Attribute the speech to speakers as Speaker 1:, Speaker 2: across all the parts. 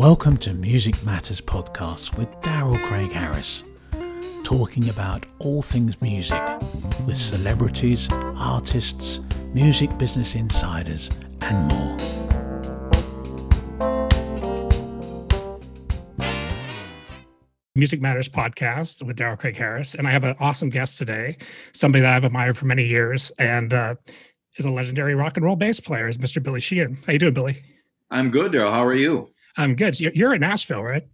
Speaker 1: Welcome to Music Matters Podcast with Daryl Craig Harris, talking about all things music with celebrities, artists, music business insiders, and more.
Speaker 2: Music Matters podcast with Daryl Craig Harris, and I have an awesome guest today, somebody that I've admired for many years, and uh, is a legendary rock and roll bass player, is Mr. Billy Sheehan. How you doing, Billy?
Speaker 3: I'm good, Daryl. How are you?
Speaker 2: I'm good. You're, you're in Nashville, right?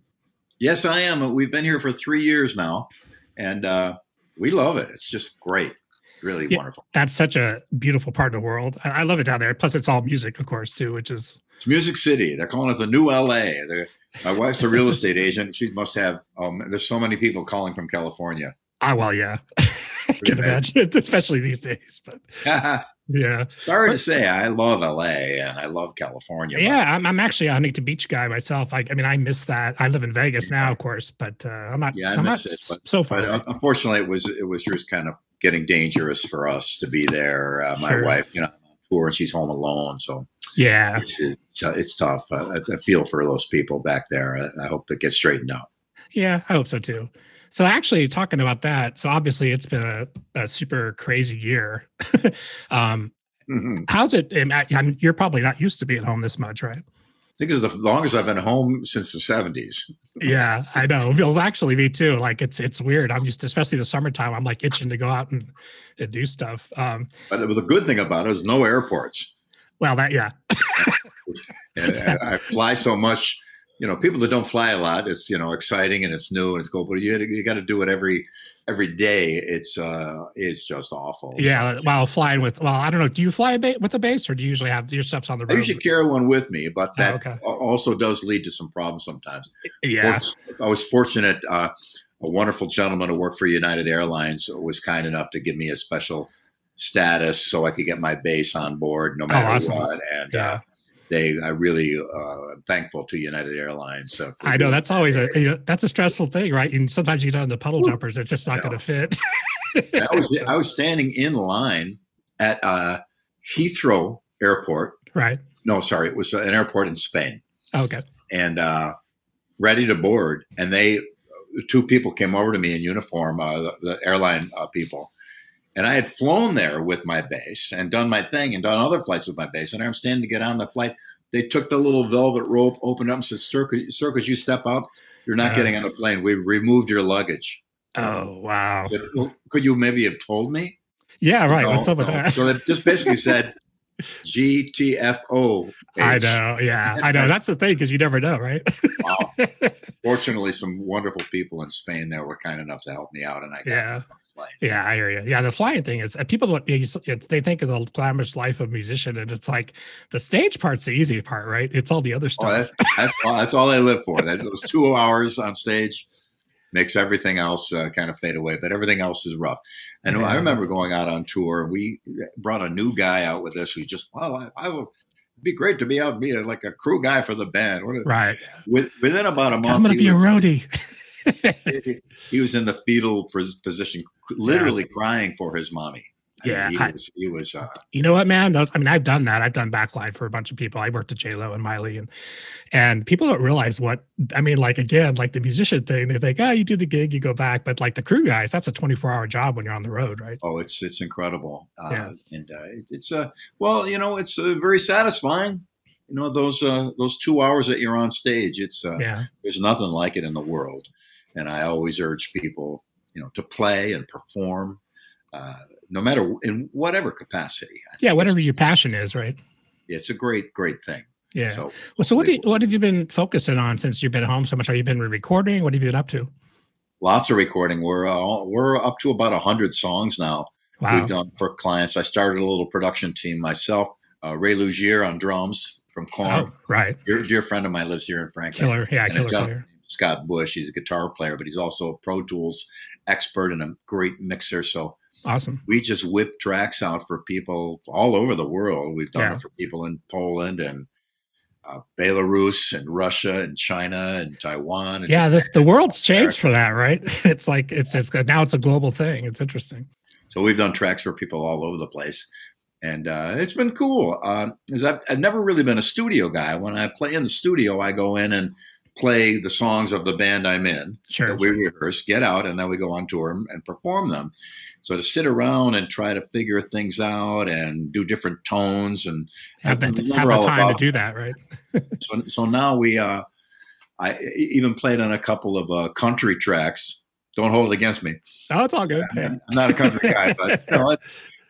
Speaker 3: Yes, I am. We've been here for three years now, and uh, we love it. It's just great, really
Speaker 2: Yeah.
Speaker 3: wonderful.
Speaker 2: That's such a beautiful part of the world. I, I love it down there. Plus, it's all music, of course, too, which is
Speaker 3: It's Music City. They're calling it the new LA. They're, my wife's a real estate agent. She must have. Um, there's so many people calling from California.
Speaker 2: ah, well, yeah. I can imagine, especially these days. But yeah,
Speaker 3: Sorry to say, I love LA and I love California.
Speaker 2: yeah. I'm, I'm actually a Huntington Beach guy myself. I, I mean, I miss that. I live in Vegas now, of course, but uh, I'm not.
Speaker 3: Yeah, I
Speaker 2: I'm not
Speaker 3: miss it, but-
Speaker 2: so far.
Speaker 3: But unfortunately, it was it was just kind of getting dangerous for us to be there. Uh, my
Speaker 2: Sure.
Speaker 3: wife, you know, on tour and she's home alone, so
Speaker 2: yeah,
Speaker 3: it's, it's, it's tough. I, I feel for those people back there. I, I hope it gets straightened out.
Speaker 2: Yeah, I hope so too. So actually talking about that, so obviously it's been a, a super crazy year. um,
Speaker 3: Mhm.
Speaker 2: how's it? I mean, you're probably not used to being at home this much, right?
Speaker 3: I think it's the longest I've been home since the seventies.
Speaker 2: Yeah, I know. Well, actually, me too. Like it's it's weird. I'm just, especially the summertime. I'm like itching to go out and, and do stuff. Um,
Speaker 3: But the good thing about it is no airports.
Speaker 2: well, that yeah,
Speaker 3: I fly so much. You know, people that don't fly a lot, it's you know exciting and it's new and it's cool. But you you got to do it every every day. It's uh it's just awful.
Speaker 2: yeah. While flying with, well, I don't know. Do you fly a ba- with a bass, or do you usually have your stuff's on the
Speaker 3: I
Speaker 2: road?
Speaker 3: usually carry one with me, but
Speaker 2: Oh,
Speaker 3: that
Speaker 2: okay.
Speaker 3: also does lead to some problems sometimes.
Speaker 2: yeah,
Speaker 3: I was fortunate. Uh, a wonderful gentleman who worked for United Airlines was kind enough to give me a special status so I could get my bass on board no matter
Speaker 2: Oh, awesome.
Speaker 3: what. And
Speaker 2: yeah.
Speaker 3: uh, they, I really uh, am thankful to United Airlines. Uh,
Speaker 2: I know that's always a you know, that's a stressful thing, right? And sometimes you get on the puddle jumpers, it's just not going to fit.
Speaker 3: I was I was standing in line at uh, Heathrow Airport.
Speaker 2: right.
Speaker 3: No, sorry, it was an airport in Spain,
Speaker 2: Okay.
Speaker 3: and uh, ready to board. And they, two people came over to me in uniform, uh, the, the airline uh, people, and I had flown there with my bass and done my thing and done other flights with my bass. And I'm standing to get on the flight. They took the little velvet rope, opened up, and said, "Sir, could, sir, could you step up? You're not
Speaker 2: Uh.
Speaker 3: getting on the plane. We've removed your luggage."
Speaker 2: Oh wow.
Speaker 3: Well, could you maybe have told me?
Speaker 2: Yeah. Right.
Speaker 3: No,
Speaker 2: What's up with that?
Speaker 3: So it just basically said GTFO.
Speaker 2: I know. Yeah. I know. That's the thing because you never know, right?
Speaker 3: Wow. Fortunately, some wonderful people in Spain there were kind enough to help me out, and I got
Speaker 2: Yeah.
Speaker 3: Plane.
Speaker 2: yeah. I hear you. Yeah. The flying thing is uh, people s- they think of the glamorous life of musician, and it's like the stage part's the easy part, right? It's all the other
Speaker 3: Oh,
Speaker 2: stuff.
Speaker 3: that, that's, all, that's all I live for. That those two hours on stage makes everything else uh, kind of fade away, but everything else is rough. And
Speaker 2: Yeah.
Speaker 3: I remember going out on tour. We brought a new guy out with us. We just, well, I, I would it'd be great to be out, be like a crew guy for the band. What a-
Speaker 2: right.
Speaker 3: with, within about a month,
Speaker 2: I'm going to be a roadie.
Speaker 3: he was in the fetal position, literally crying for his mommy. I mean,
Speaker 2: Yeah,
Speaker 3: he
Speaker 2: I-
Speaker 3: was. He was uh,
Speaker 2: you know what, man? Those, I mean, I've done that. I've done backline for a bunch of people. I worked at J Lo and Miley, and and people don't realize what I mean. Like again, like the musician thing, they think, oh, you do the gig, you go back, but like the crew guys, that's a 24 hour job when you're on the road, right?
Speaker 3: oh, it's it's incredible. Uh,
Speaker 2: Yes.
Speaker 3: And uh, it, it's uh, well, you know, it's uh, very satisfying. You know, those uh, those two hours that you're on stage, it's uh,
Speaker 2: Yeah,
Speaker 3: there's nothing like it in the world. And I always urge people, you know, to play and perform, uh, no matter in whatever capacity. I
Speaker 2: yeah, whatever your passion is, right?
Speaker 3: Yeah, it's a great, great thing.
Speaker 2: Yeah.
Speaker 3: So
Speaker 2: well, so what do you, what have you been focusing on since you've been home so much? Have you been recording? What have you been up to?
Speaker 3: lots of recording. We're uh, we're up to about hundred songs now.
Speaker 2: Wow.
Speaker 3: We've done for clients. I started a little production team myself. Uh, Ray Luzier on drums from Korn.
Speaker 2: Oh, right.
Speaker 3: Dear, dear friend of mine lives here in Franklin.
Speaker 2: Killer. Yeah,
Speaker 3: And
Speaker 2: killer
Speaker 3: gentleman
Speaker 2: player.
Speaker 3: named Scott Bush. He's a guitar player, but he's also a Pro Tools expert and a great mixer. So
Speaker 2: Awesome.
Speaker 3: we just whip tracks out for people all over the world. We've done
Speaker 2: Yeah.
Speaker 3: it for people in Poland and uh, Belarus and Russia and China and Taiwan. And
Speaker 2: Yeah, the, the world's changed for that, right? It's like it's it's now it's a global thing. It's interesting.
Speaker 3: So we've done tracks for people all over the place. and uh, it's been cool. Uh, I've, I've never really been a studio guy. When I play in the studio, I go in and play the songs of the band I'm in.
Speaker 2: Sure.
Speaker 3: That we rehearse, get out, and then we go on tour and, and perform them. So to sit around and try to figure things out and do different tones and
Speaker 2: have have the time
Speaker 3: about-
Speaker 2: to do that, right?
Speaker 3: so, so now we uh i even played on a couple of uh, country tracks don't hold it against me
Speaker 2: Oh, it's all good. Yeah.
Speaker 3: i'm not a country guy but you know,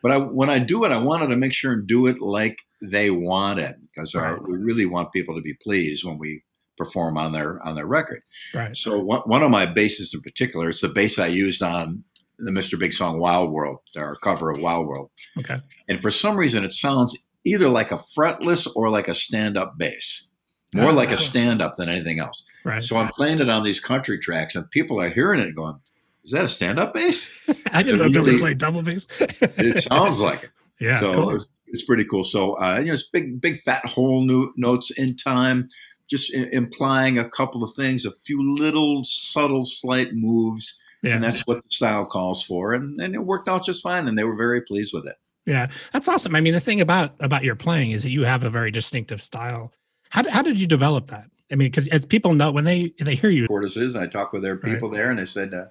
Speaker 3: but I, when i do it i wanted to make sure and do it like they want it because
Speaker 2: Right.
Speaker 3: we really want people to be pleased when we perform on their on their record
Speaker 2: Right.
Speaker 3: so one, one of my basses in particular is the bass i used on the mr big song wild world our cover of wild world
Speaker 2: Okay.
Speaker 3: and for some reason it sounds either like a fretless or like a stand-up bass more
Speaker 2: Oh,
Speaker 3: like a
Speaker 2: cool.
Speaker 3: stand-up than anything else
Speaker 2: Right.
Speaker 3: so i'm playing it on these country tracks and people are hearing it going is that a stand-up bass
Speaker 2: I didn't know
Speaker 3: really-
Speaker 2: played double bass.
Speaker 3: it sounds like it
Speaker 2: yeah.
Speaker 3: so
Speaker 2: cool.
Speaker 3: it's, it's pretty cool so uh, you know it's big big fat whole new notes in time just I- implying a couple of things a few little subtle slight moves
Speaker 2: yeah.
Speaker 3: and that's what the style calls for and, and it worked out just fine and they were very pleased with it
Speaker 2: Yeah, that's awesome. I mean, the thing about about your playing is that you have a very distinctive style. How, how did you develop that? I mean, because as people know when they they hear you,
Speaker 3: tortoises. I talked with their people there, and they said, uh,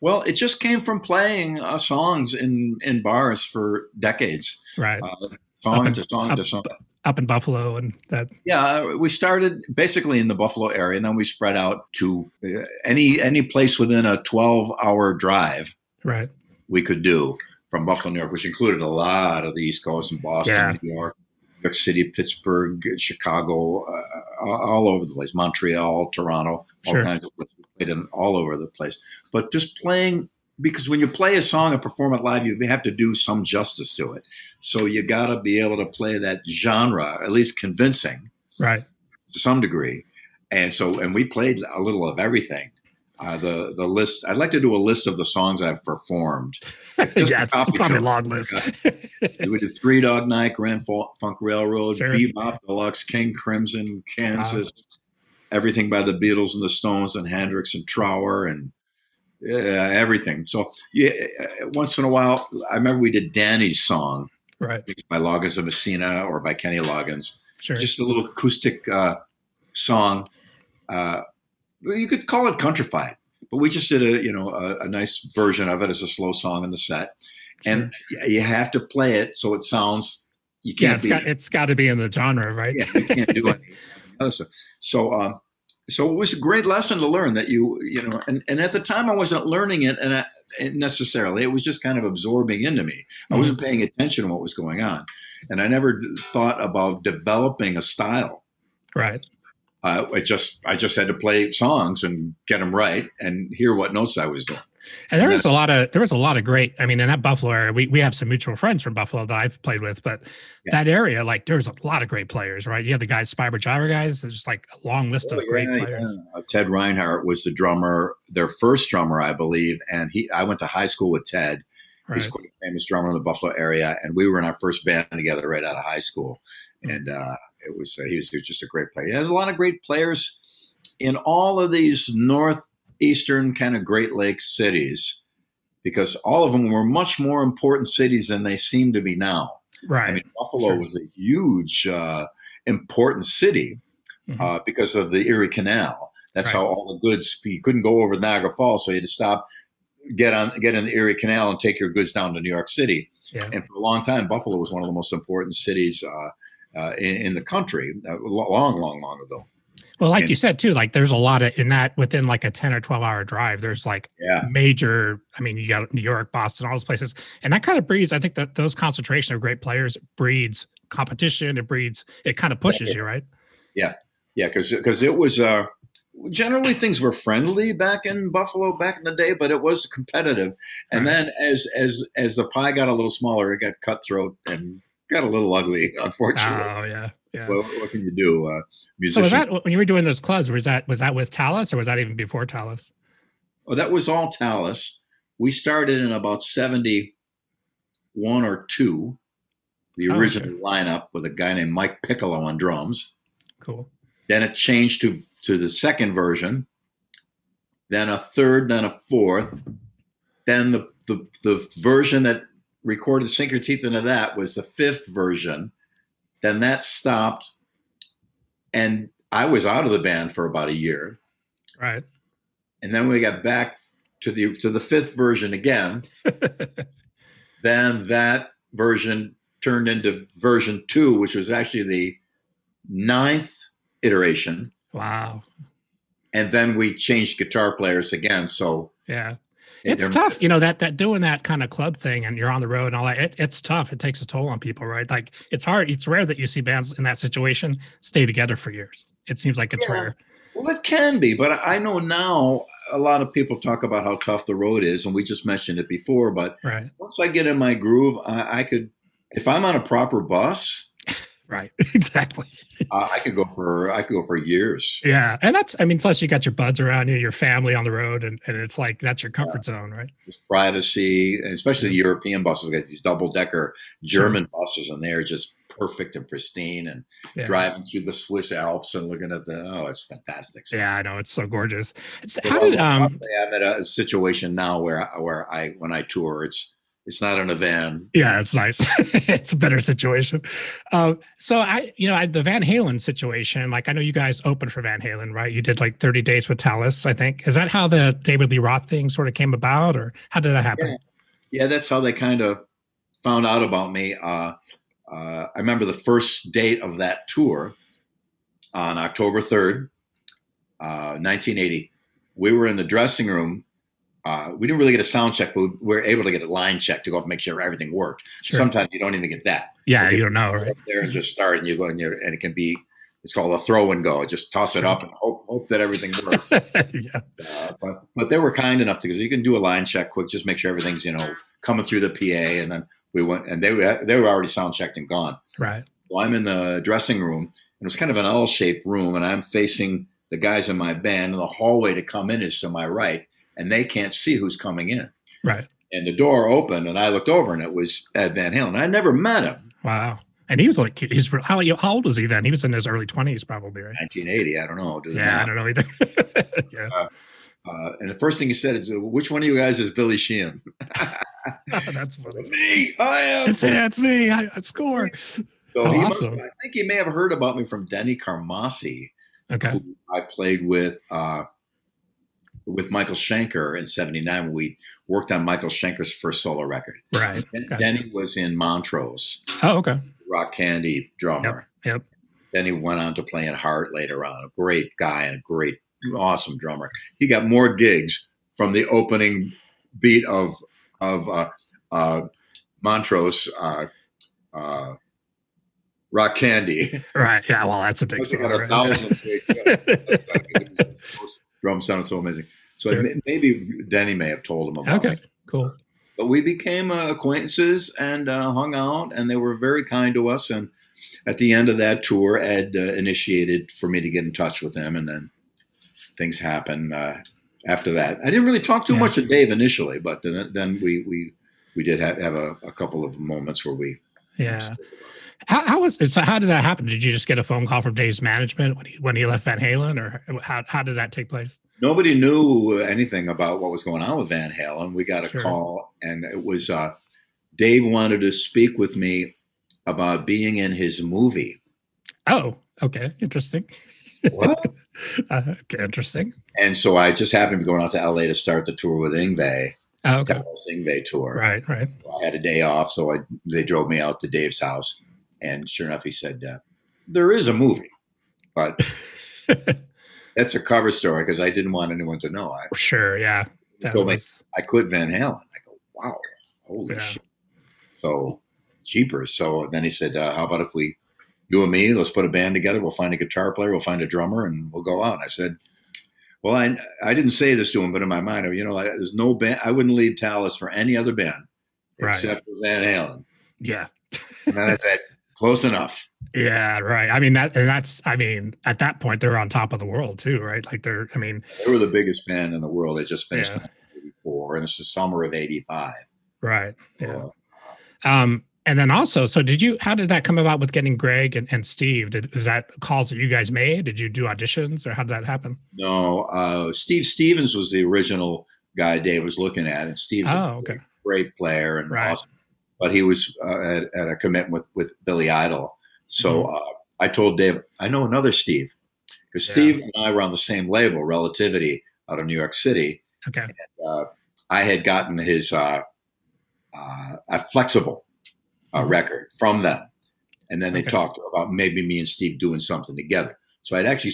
Speaker 3: "Well, it just came from playing uh, songs in in bars for decades,
Speaker 2: right,
Speaker 3: uh, song
Speaker 2: Up
Speaker 3: to song
Speaker 2: up-
Speaker 3: to song."
Speaker 2: Up in Buffalo, and that
Speaker 3: Yeah, uh, we started basically in the Buffalo area, and then we spread out to uh, any any place within a twelve hour drive
Speaker 2: right,
Speaker 3: we could do from Buffalo, New York, which included a lot of the East Coast and Boston,
Speaker 2: Yeah.
Speaker 3: New York, New York City, Pittsburgh, Chicago, uh, all all over the place, Montreal, Toronto, all
Speaker 2: Sure.
Speaker 3: kinds of places. Played in all over the place. But just playing, because when you play a song and perform it live, you have to do some justice to it. So you got to be able to play that genre, at least convincing
Speaker 2: right,
Speaker 3: to some degree. And so, and we played a little of everything. Uh, the the list. I'd like to do a list of the songs I've performed.
Speaker 2: Yeah, it's probably a long list.
Speaker 3: we did Three Dog Night, Grand Funk Railroad,
Speaker 2: Sure.
Speaker 3: Bebop Deluxe, King Crimson, Kansas, everything by the Beatles and the Stones and Hendrix and Trower and yeah, everything. So yeah, uh, once in a while, I remember we did Danny's song
Speaker 2: right,
Speaker 3: by Loggins of Messina or by Kenny Loggins
Speaker 2: sure,
Speaker 3: just a little acoustic uh, song. Uh, you could call it countrified, but we just did a you know a, a nice version of it as a slow song in the set, and you have to play it so it sounds. You can't
Speaker 2: it's
Speaker 3: be.
Speaker 2: got it's got to be in the genre, right?
Speaker 3: yeah, you can't do stuff. So, um, so it was a great lesson to learn that you you know, and, and at the time I wasn't learning it and I, necessarily. It was just kind of absorbing into me. I wasn't paying attention to what was going on, and I never thought about developing a style.
Speaker 2: Right.
Speaker 3: Uh, I just I just had to play songs and get them right and hear what notes I was doing.
Speaker 2: And there
Speaker 3: And
Speaker 2: was a lot of there was a lot of great. I mean, in that Buffalo area, we, we have some mutual friends from Buffalo that I've played with, but
Speaker 3: Yeah.
Speaker 2: that area, like, there's a lot of great players, right? You have the guys, Spyro Gyra guys. There's just like a long list of
Speaker 3: Oh,
Speaker 2: great players.
Speaker 3: yeah. Uh, Ted Reinhardt was the drummer, their first drummer, I believe, and he. I went to high school with Ted.
Speaker 2: Right.
Speaker 3: He's quite a famous drummer in the Buffalo area, and we were in our first band together right out of high school.
Speaker 2: Hmm.
Speaker 3: And uh, it was uh, he was just a great player. There's a lot of great players in all of these northeastern kind of Great Lakes cities, because all of them were much more important cities than they seem to be now.
Speaker 2: Right.
Speaker 3: I mean, Buffalo
Speaker 2: Sure.
Speaker 3: was a huge, uh, important city
Speaker 2: Mhm.
Speaker 3: uh, because of the Erie Canal. That's
Speaker 2: Right.
Speaker 3: how all the goods you couldn't go over Niagara Falls, so you had to stop, get on, get in the Erie Canal, and take your goods down to New York City.
Speaker 2: yeah.
Speaker 3: And for a long time, Buffalo was one of the most important cities uh, uh, in, in the country. Uh, long, long, long ago.
Speaker 2: Well, like
Speaker 3: and-
Speaker 2: you said too, like there's a lot of in that within like a 10 or 12 hour drive, there's like
Speaker 3: Yeah,
Speaker 2: major, I mean, you got New York, Boston, all those places. And that kind of breeds, I think that those concentration of great players breeds competition. It breeds, it kind of pushes you, right?
Speaker 3: Yeah. Yeah, because because it was. Uh, Generally, things were friendly back in Buffalo back in the day, but it was competitive. And
Speaker 2: Right.
Speaker 3: then, as as as the pie got a little smaller, it got cutthroat and got a little ugly. Unfortunately,
Speaker 2: Oh yeah. Yeah.
Speaker 3: well, what can you do? Uh,
Speaker 2: so was that when you were doing those clubs, was that was that with Talas or was that even before Talas?
Speaker 3: oh, that was all Talas. We started in about seventy one or two, the
Speaker 2: Oh,
Speaker 3: original lineup with a guy named Mike Piccolo on drums.
Speaker 2: Cool.
Speaker 3: Then it changed to to the second version, then a third, then a fourth. Then the the, the version that recorded Sink Your Teeth into that was the fifth version. Then that stopped, and I was out of the band for about a year,
Speaker 2: Right.
Speaker 3: and then we got back to the to the fifth version again. then that version turned into version two, which was actually the ninth iteration.
Speaker 2: wow.
Speaker 3: And then we changed guitar players again. So
Speaker 2: Yeah.
Speaker 3: It-
Speaker 2: It's tough, you know, that that doing that kind of club thing and you're on the road and all that. It, it's tough. It takes a toll on people, right? Like it's hard. It's rare that you see bands in that situation stay together for years. It seems like it's
Speaker 3: Yeah.
Speaker 2: rare.
Speaker 3: Well, it can be, but I know now a lot of people talk about how tough the road is, and we just mentioned it before. But
Speaker 2: Right.
Speaker 3: once I get in my groove, I, I could, if I'm on a proper bus,
Speaker 2: Right. exactly.
Speaker 3: uh, I could go for I could go for years.
Speaker 2: Yeah. And that's I mean, plus you got your buds around you, your family on the road, and, and it's like that's your comfort zone, right?
Speaker 3: There's privacy, and especially the European buses. We got these double decker German buses, and they're just perfect and pristine. And
Speaker 2: Yeah.
Speaker 3: driving through the Swiss Alps and looking at the oh, it's fantastic. So,
Speaker 2: Yeah, I know. It's so gorgeous. It's, how did um
Speaker 3: I'm at a situation now where where I when I tour, it's it's not in a van.
Speaker 2: Yeah, it's nice. it's a better situation. Um, so I, you know, I, the Van Halen situation, like I know you guys opened for Van Halen, right? You did like 30 days with Talas, I think. Is that how the David Lee Roth thing sort of came about, or how did that happen?
Speaker 3: Yeah, that's how they kind of found out about me. Uh, uh, I remember the first date of that tour on October 3rd, uh, 1980. We were in the dressing room. Uh, we didn't really get a sound check, but we were able to get a line check to go and make sure everything worked.
Speaker 2: Sure.
Speaker 3: Sometimes you don't even get that.
Speaker 2: yeah, you don't know, right?
Speaker 3: there and just start, and you go in there, and it can be. It's called a throw and go. Just toss it up and hope, hope that everything works.
Speaker 2: yeah,
Speaker 3: Uh, but but they were kind enough to because you can do a line check quick, just make sure everything's you know coming through the PA, and then we went and they were they were already sound checked and gone.
Speaker 2: right.
Speaker 3: So I'm in the dressing room, and it was kind of an L-shaped room, and I'm facing the guys in my band, and the hallway to come in is to my right, and they can't see who's coming in.
Speaker 2: Right.
Speaker 3: And the door opened, and I looked over, and it was Ed Van Halen. I never met him.
Speaker 2: Wow. And he was like, he's how, how old was he then? He was in his early 20s, probably, right?
Speaker 3: 1980. I don't know. Do
Speaker 2: Yeah, I don't know either. yeah,
Speaker 3: Uh, and the first thing he said is, "Which one of you guys is Billy Sheehan?"
Speaker 2: that's funny.
Speaker 3: Me. I am.
Speaker 2: It's it's me. I, I score.
Speaker 3: So
Speaker 2: Oh,
Speaker 3: he must- I think he may have heard about me from Denny Carmassi,
Speaker 2: Okay.
Speaker 3: who I played with uh, with Michael Schenker in '79. We worked on Michael Schenker's first solo record.
Speaker 2: Right.
Speaker 3: Then,
Speaker 2: Gotcha.
Speaker 3: Denny was in Montrose,
Speaker 2: Oh, okay.
Speaker 3: Rock Candy drummer.
Speaker 2: Yep.
Speaker 3: Then he went on to play in Heart later on. A great guy and a great, awesome drummer. He got more gigs from the opening beat of of uh, uh, Montrose. Uh, uh, Rock Candy.
Speaker 2: Right. Yeah. Well, that's a big
Speaker 3: a
Speaker 2: right?
Speaker 3: thousand drum sounded so amazing. So
Speaker 2: Sure.
Speaker 3: may- maybe Denny may have told him about
Speaker 2: okay.
Speaker 3: it.
Speaker 2: Okay, cool.
Speaker 3: But we became uh, acquaintances and uh, hung out, and they were very kind to us. And at the end of that tour, Ed uh, initiated for me to get in touch with him, and then things happened uh, after that. I didn't really talk too
Speaker 2: Yeah.
Speaker 3: much to Dave initially, but then, then we we we did have, have a, a couple of moments where we
Speaker 2: Yeah. How, how was so? How did that happen? Did you just get a phone call from Dave's management when he when he left Van Halen, or how how did that take place?
Speaker 3: nobody knew anything about what was going on with Van Halen. We got a
Speaker 2: Sure.
Speaker 3: call, and it was uh, Dave wanted to speak with me about being in his movie.
Speaker 2: Oh, okay, interesting.
Speaker 3: What?
Speaker 2: Uh, interesting.
Speaker 3: and so I just happened to be going out to LA to start the tour with Yngwie,
Speaker 2: Oh, okay,
Speaker 3: Dallas Yngwie tour.
Speaker 2: right, right.
Speaker 3: I had a day off, so I, they drove me out to Dave's house, and sure enough, he said, uh, "There is a movie, but that's a cover story because I didn't want anyone to know. I,
Speaker 2: sure, yeah. That was,
Speaker 3: I quit Van Halen. I go, wow, holy
Speaker 2: Yeah.
Speaker 3: shit. So cheaper. So then he said, uh, how about if we, you and me, let's put a band together. We'll find a guitar player, we'll find a drummer, and we'll go out. I said, well, I I didn't say this to him, but in my mind, you know, I, there's no band. I wouldn't leave Talas for any other band
Speaker 2: Right.
Speaker 3: except for Van Halen.
Speaker 2: yeah,
Speaker 3: And then I said, close enough.
Speaker 2: yeah, right. I mean that, and that's, I mean, at that point they're on top of the world too, right? Like they're, I mean,
Speaker 3: They were the biggest band in the world. They just finished
Speaker 2: Yeah.
Speaker 3: 84, and it's the summer of 85.
Speaker 2: right, yeah.
Speaker 3: So,
Speaker 2: Um, and then also, so did you? How did that come about with getting Greg and, and Steve? Did is that calls that you guys made? Did you do auditions, or how did that happen?
Speaker 3: No, uh, Steve Stevens was the original guy Dave was looking at, and Steve's a
Speaker 2: Oh, okay,
Speaker 3: great player and
Speaker 2: Right.
Speaker 3: awesome. But he was uh, at, at a commitment with with Billy Idol, so
Speaker 2: Mm-hmm.
Speaker 3: uh, I told Dave, I know another Steve, because
Speaker 2: Yeah.
Speaker 3: Steve and I were on the same label, Relativity, out of New York City.
Speaker 2: Okay.
Speaker 3: uh, I had gotten his uh, uh, a flexible uh,
Speaker 2: Mhm.
Speaker 3: record from them, and then they
Speaker 2: Okay.
Speaker 3: talked about maybe me and Steve doing something together. So I'd actually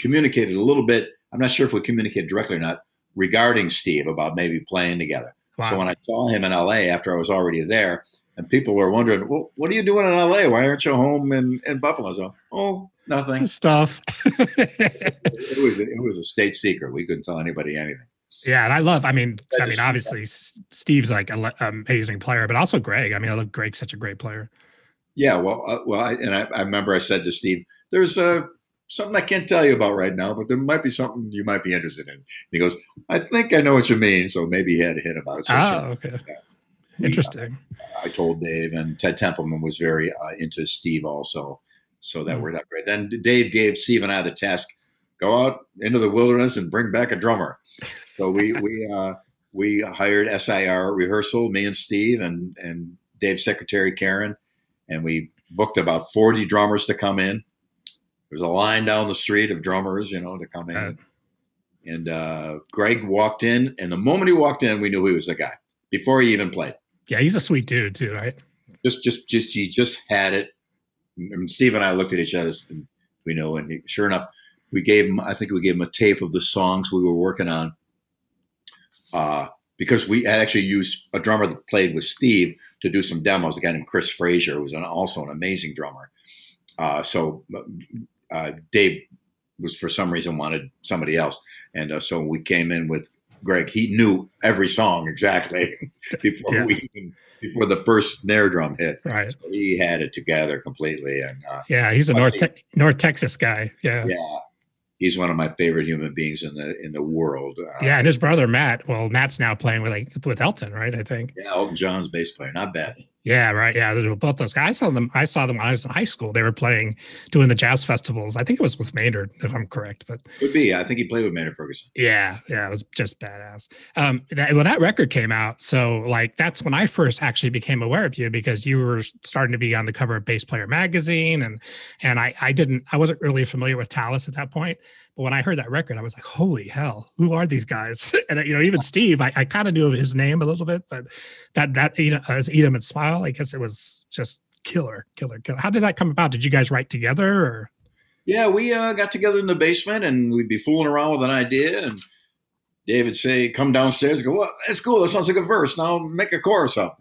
Speaker 3: communicated a little bit. I'm not sure if we communicated directly or not regarding Steve about maybe playing together.
Speaker 2: Wow.
Speaker 3: So when I saw him in LA after I was already there, and people were wondering, well, what are you doing in LA? Why aren't you home in, in Buffalo? So, oh, nothing.
Speaker 2: stuff.
Speaker 3: It was it was a state secret. We couldn't tell anybody anything.
Speaker 2: yeah, and I love. I mean,
Speaker 3: I
Speaker 2: I mean, obviously, Steve's like an amazing player, but also Greg. I mean, I love Greg's such a great player.
Speaker 3: Yeah, well, uh, well, I, and I, I remember I said to Steve, "There's uh, something I can't tell you about right now, but there might be something you might be interested in." And he goes, "I think I know what you mean." So maybe he had a hint about it. So
Speaker 2: oh, okay.
Speaker 3: we-
Speaker 2: Interesting.
Speaker 3: I told Dave, and Ted Templeman was very uh, into Steve also, so that
Speaker 2: Hmm.
Speaker 3: worked out great. Then Dave gave Steve and I the task: go out into the wilderness and bring back a drummer. So we we uh, we hired SIR rehearsal, me and Steve, and and Dave's secretary Karen, and we booked about forty drummers to come in. There's a line down the street of drummers, you know, to come in.
Speaker 2: Uh,
Speaker 3: and uh, Greg walked in, and the moment he walked in, we knew he was the guy before he even played
Speaker 2: Yeah, he's a sweet dude too, right?
Speaker 3: just just just he just had it. And Steve and I looked at each other and we know, and he- sure enough, we gave him. I think we gave him a tape of the songs we were working on, uh, because we had actually used a drummer that played with Steve to do some demos. A guy named Chris Frazier, who was an, also an amazing drummer. Uh, so uh, Dave was for some reason wanted somebody else, and uh, so we came in with Greg. He knew every song exactly before
Speaker 2: Yeah.
Speaker 3: we even before the first snare drum hit.
Speaker 2: Right.
Speaker 3: He had it together completely, and uh,
Speaker 2: Yeah, he's a North. Te- North Texas guy. Yeah. yeah.
Speaker 3: yeah, he's one of my favorite human beings in the in the world. Uh,
Speaker 2: and his brother Matt. Well, Matt's now playing with like with Elton, right? I think.
Speaker 3: yeah, Elton John's bass player, not bad.
Speaker 2: Yeah, right. Yeah, those were both those guys. I saw them. I saw them when I was in high school. They were playing, doing the jazz festivals. I think it was with Maynard, if I'm correct. But
Speaker 3: Could be. I think he played with Maynard Ferguson.
Speaker 2: yeah, yeah, it was just badass. Um, that, when that record came out, so like that's when I first actually became aware of you because you were starting to be on the cover of Bass Player magazine, and and I I didn't I wasn't really familiar with Talas at that point. But when I heard that record, I was like, holy hell, who are these guys? and you know, even Steve, I, I kind of knew his name a little bit, but that that you know, as 'em and Smile, I guess it was just killer, killer, killer. How did that come about? Did you guys write together or
Speaker 3: Yeah, we uh, got together in the basement and we'd be fooling around with an idea. And David say, "Come downstairs." Go, well, that's cool. That sounds like a verse. Now make a chorus up.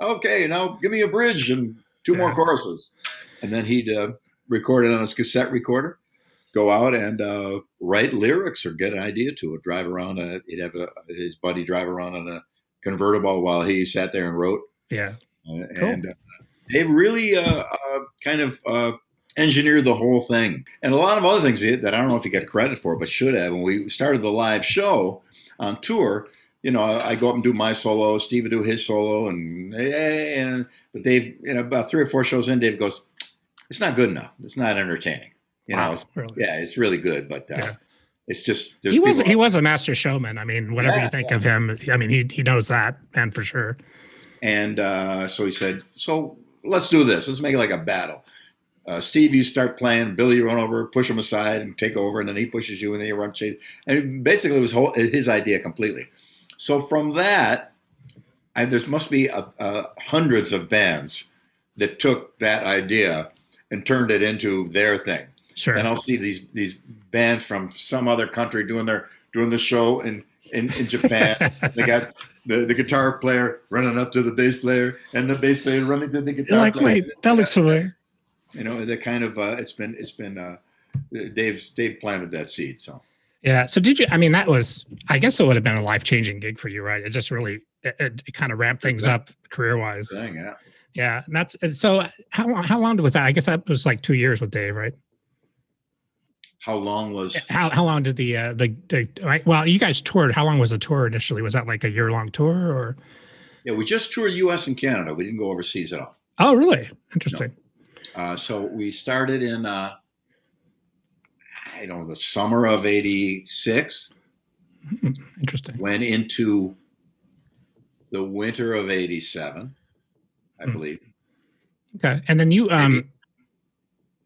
Speaker 3: Okay, now give me a bridge and two more choruses. And then he'd uh, record it on his cassette recorder, go out and uh, write lyrics or get an idea to it. Drive around. Uh, he'd have a, his buddy drive around on a convertible while he sat there and wrote.
Speaker 2: yeah?
Speaker 3: Uh,
Speaker 2: Cool.
Speaker 3: And uh, they really uh, uh, kind of uh, engineered the whole thing. And a lot of other things that I don't know if he got credit for, but should have. When we started the live show on tour, you know, I, I go up and do my solo, Steve would do his solo, and, hey, and but Dave, you know, about three or four shows in, Dave goes, "It's not good enough. It's not entertaining." You know, it's,
Speaker 2: really?
Speaker 3: yeah, it's really good, but uh,
Speaker 2: Yeah.
Speaker 3: it's just there's
Speaker 2: he was he was a master showman. I mean, whatever
Speaker 3: Yeah,
Speaker 2: you think
Speaker 3: yeah.
Speaker 2: of him, I mean, he he knows that, man, for sure.
Speaker 3: And uh, so he said, "So let's do this. Let's make it like a battle." Uh, Steve, you start playing. Billy, you run over, push him aside, and take over, and then he pushes you, and then you run chase. And basically, it was whole, his idea completely. So from that, I, there must be uh uh hundreds of bands that took that idea and turned it into their thing.
Speaker 2: Sure.
Speaker 3: And I'll see these these bands from some other country doing their doing the show in in, in Japan. they got the, the guitar player running up to the bass player and the bass player running to the guitar
Speaker 2: like,
Speaker 3: player.
Speaker 2: wait, that looks familiar.
Speaker 3: you know that kind of uh, it's been it's been uh, Dave's Dave planted that seed so
Speaker 2: Yeah. So did you? I mean, that was. I guess it would have been a life changing gig for you, right? It just really it, it kind of ramped things up career wise.
Speaker 3: yeah
Speaker 2: Yeah. And that's and so. How? How long was that? I guess that was like two years with Dave, right?
Speaker 3: How long was
Speaker 2: How how long did the uh, the the right? Well, you guys toured. How long was the tour initially? Was that like a year long tour or?
Speaker 3: yeah we just toured U.S. and Canada we didn't go overseas at all
Speaker 2: Oh, really? Interesting.
Speaker 3: uh, so we started in uh, I don't know the summer of '86
Speaker 2: Hmm, Interesting.
Speaker 3: went into the winter of '87 I
Speaker 2: Hmm.
Speaker 3: believe
Speaker 2: Okay. And then you um.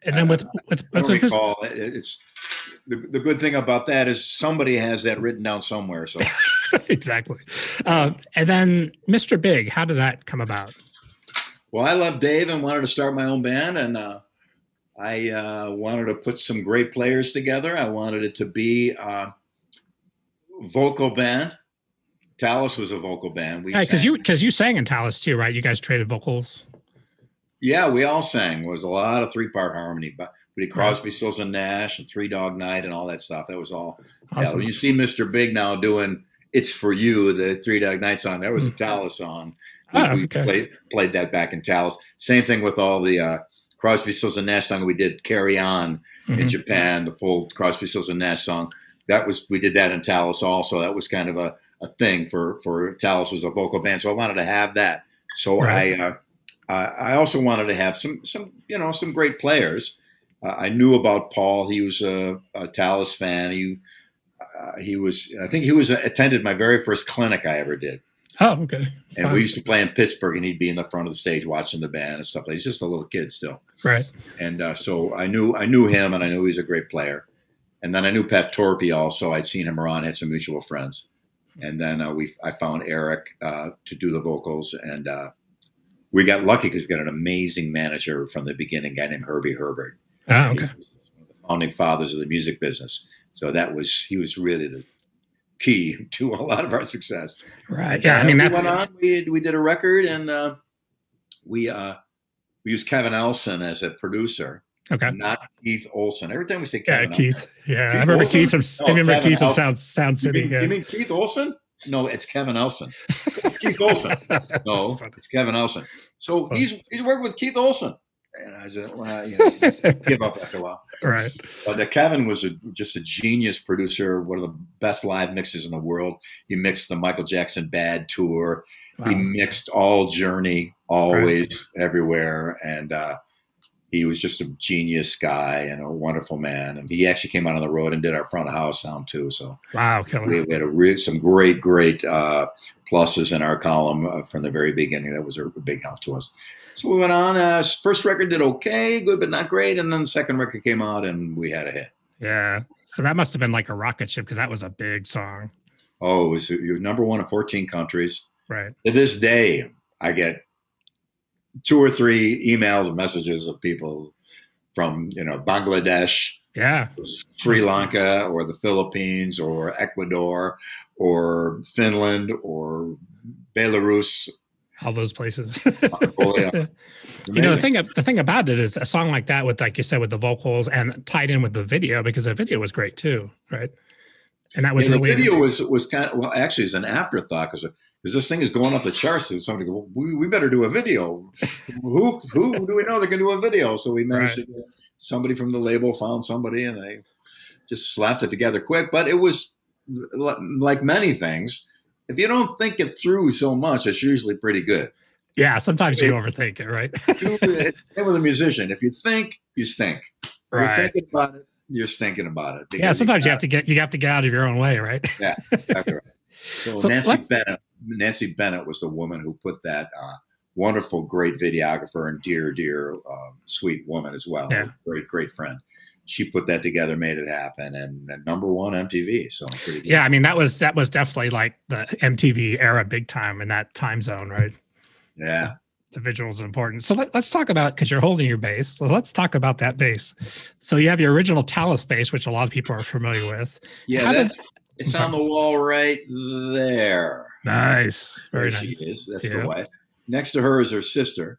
Speaker 2: And then with with with,
Speaker 3: recall. It- It's the, the good thing about that is somebody has that written down somewhere. So
Speaker 2: exactly. Uh, and then Mr. Big, how did that come about?
Speaker 3: Well, I love Dave and wanted to start my own band, and uh, I uh, wanted to put some great players together. I wanted it to be a vocal band. Talas was a vocal band.
Speaker 2: We because you because you sang in Talas too, right? You guys traded vocals.
Speaker 3: Yeah, we all sang. It was a lot of three part harmony, but we did Crosby, right. Stills and Nash and Three Dog Night and all that stuff. That was all. Awesome. Yeah, when you see Mr. Big now doing "It's for You," the Three Dog Night song, that was a mm. Talas song. We, oh, okay. we played played that back in Talas. Same thing with all the uh, Crosby, Stills and Nash song we did "Carry On" mm-hmm. in Japan, the full Crosby, Stills and Nash song. That was we did that in Talas also. That was kind of a, a thing for for Talas was a vocal band, so I wanted to have that. So right. I uh, I also wanted to have some some you know some great players. Uh, I knew about Paul. He was a, a Talas fan. He uh, he was I think he was attended my very first clinic I ever did.
Speaker 2: Oh, okay.
Speaker 3: And we used to play in Pittsburgh, and he'd be in the front of the stage watching the band and stuff. He's just a little kid still,
Speaker 2: right?
Speaker 3: And uh, so I knew I knew him, and I knew he was a great player. And then I knew Pat Torpey also. I'd seen him around, had some mutual friends. And then uh, we I found Eric uh, to do the vocals, and uh, we got lucky because we got an amazing manager from the beginning, guy named Herbie Herbert.
Speaker 2: Ah, okay. one of
Speaker 3: the founding fathers of the music business. So that was he was really the key to a lot of our success.
Speaker 2: Right. Yeah. I mean,
Speaker 3: we
Speaker 2: that's
Speaker 3: went on, we we did a record and uh, we uh, we used Kevin Elson as a producer.
Speaker 2: Okay.
Speaker 3: Not Keith Olsen. Every time we say Kevin
Speaker 2: yeah, Keith. Yeah, Keith I remember Olsen? Keith from no, I remember Kevin Keith from Sound Sound City.
Speaker 3: You mean,
Speaker 2: yeah.
Speaker 3: you mean Keith Olsen? No, it's Kevin Elson. Keith Olsen. No, it's Kevin Elson. So he's he's working with Keith Olsen. And I said, well, you know, give up after a while.
Speaker 2: Right.
Speaker 3: But Kevin was a, just a genius producer, one of the best live mixes in the world. He mixed the Michael Jackson Bad tour. Wow. He mixed all Journey, always, right. everywhere. And uh, he was just a genius guy and a wonderful man. And he actually came out on the road and did our front of house sound too. So
Speaker 2: wow,
Speaker 3: we, we, had a re- some great, great uh, pluses in our column uh, from the very beginning. That was a big help to us. So we went on. Uh, first record did okay, good but not great, and then the second record came out and we had a hit.
Speaker 2: Yeah. So that must have been like a rocket ship because that was a big song.
Speaker 3: Oh, it was number one in 14 countries.
Speaker 2: Right.
Speaker 3: To this day, I get two or three emails and messages of people from you know Bangladesh,
Speaker 2: yeah,
Speaker 3: Sri Lanka, or the Philippines, or Ecuador, or Finland, or Belarus,
Speaker 2: all those places. oh, yeah. you know the thing the thing about it is a song like that with like you said with the vocals and tied in with the video because the video was great too, right? And that was
Speaker 3: yeah,
Speaker 2: really
Speaker 3: the video was was kind of well actually it's an afterthought because because this thing is going up the charts and somebody goes, well, we, we better do a video. who who do we know that can do a video? So we managed right. to somebody from the label found somebody and they just slapped it together quick. But it was like many things if you don't think it through so much, it's usually pretty good.
Speaker 2: Yeah, sometimes you overthink it, right?
Speaker 3: Same with a musician. If you think, you stink.
Speaker 2: Right.
Speaker 3: You're thinking about it, you're stinking about it.
Speaker 2: Yeah, sometimes you, you have to get you have to get out of your own way, right?
Speaker 3: yeah, exactly right. So, so Nancy Bennett, Nancy Bennett was the woman who put that uh, wonderful, great videographer and dear, dear, uh, sweet woman as well.
Speaker 2: Yeah.
Speaker 3: Great, great friend she put that together, made it happen, and, and number one MTV. So
Speaker 2: yeah, I mean that was that was definitely like the MTV era, big time in that time zone, right?
Speaker 3: Yeah,
Speaker 2: the, visuals are important. So let, us talk about because you're holding your bass. So let's talk about that bass. So you have your original Talas bass, which a lot of people are familiar with.
Speaker 3: Yeah, did, it's on the wall right there.
Speaker 2: Nice, very there
Speaker 3: nice. She is. That's yeah. the wife. Next to her is her sister,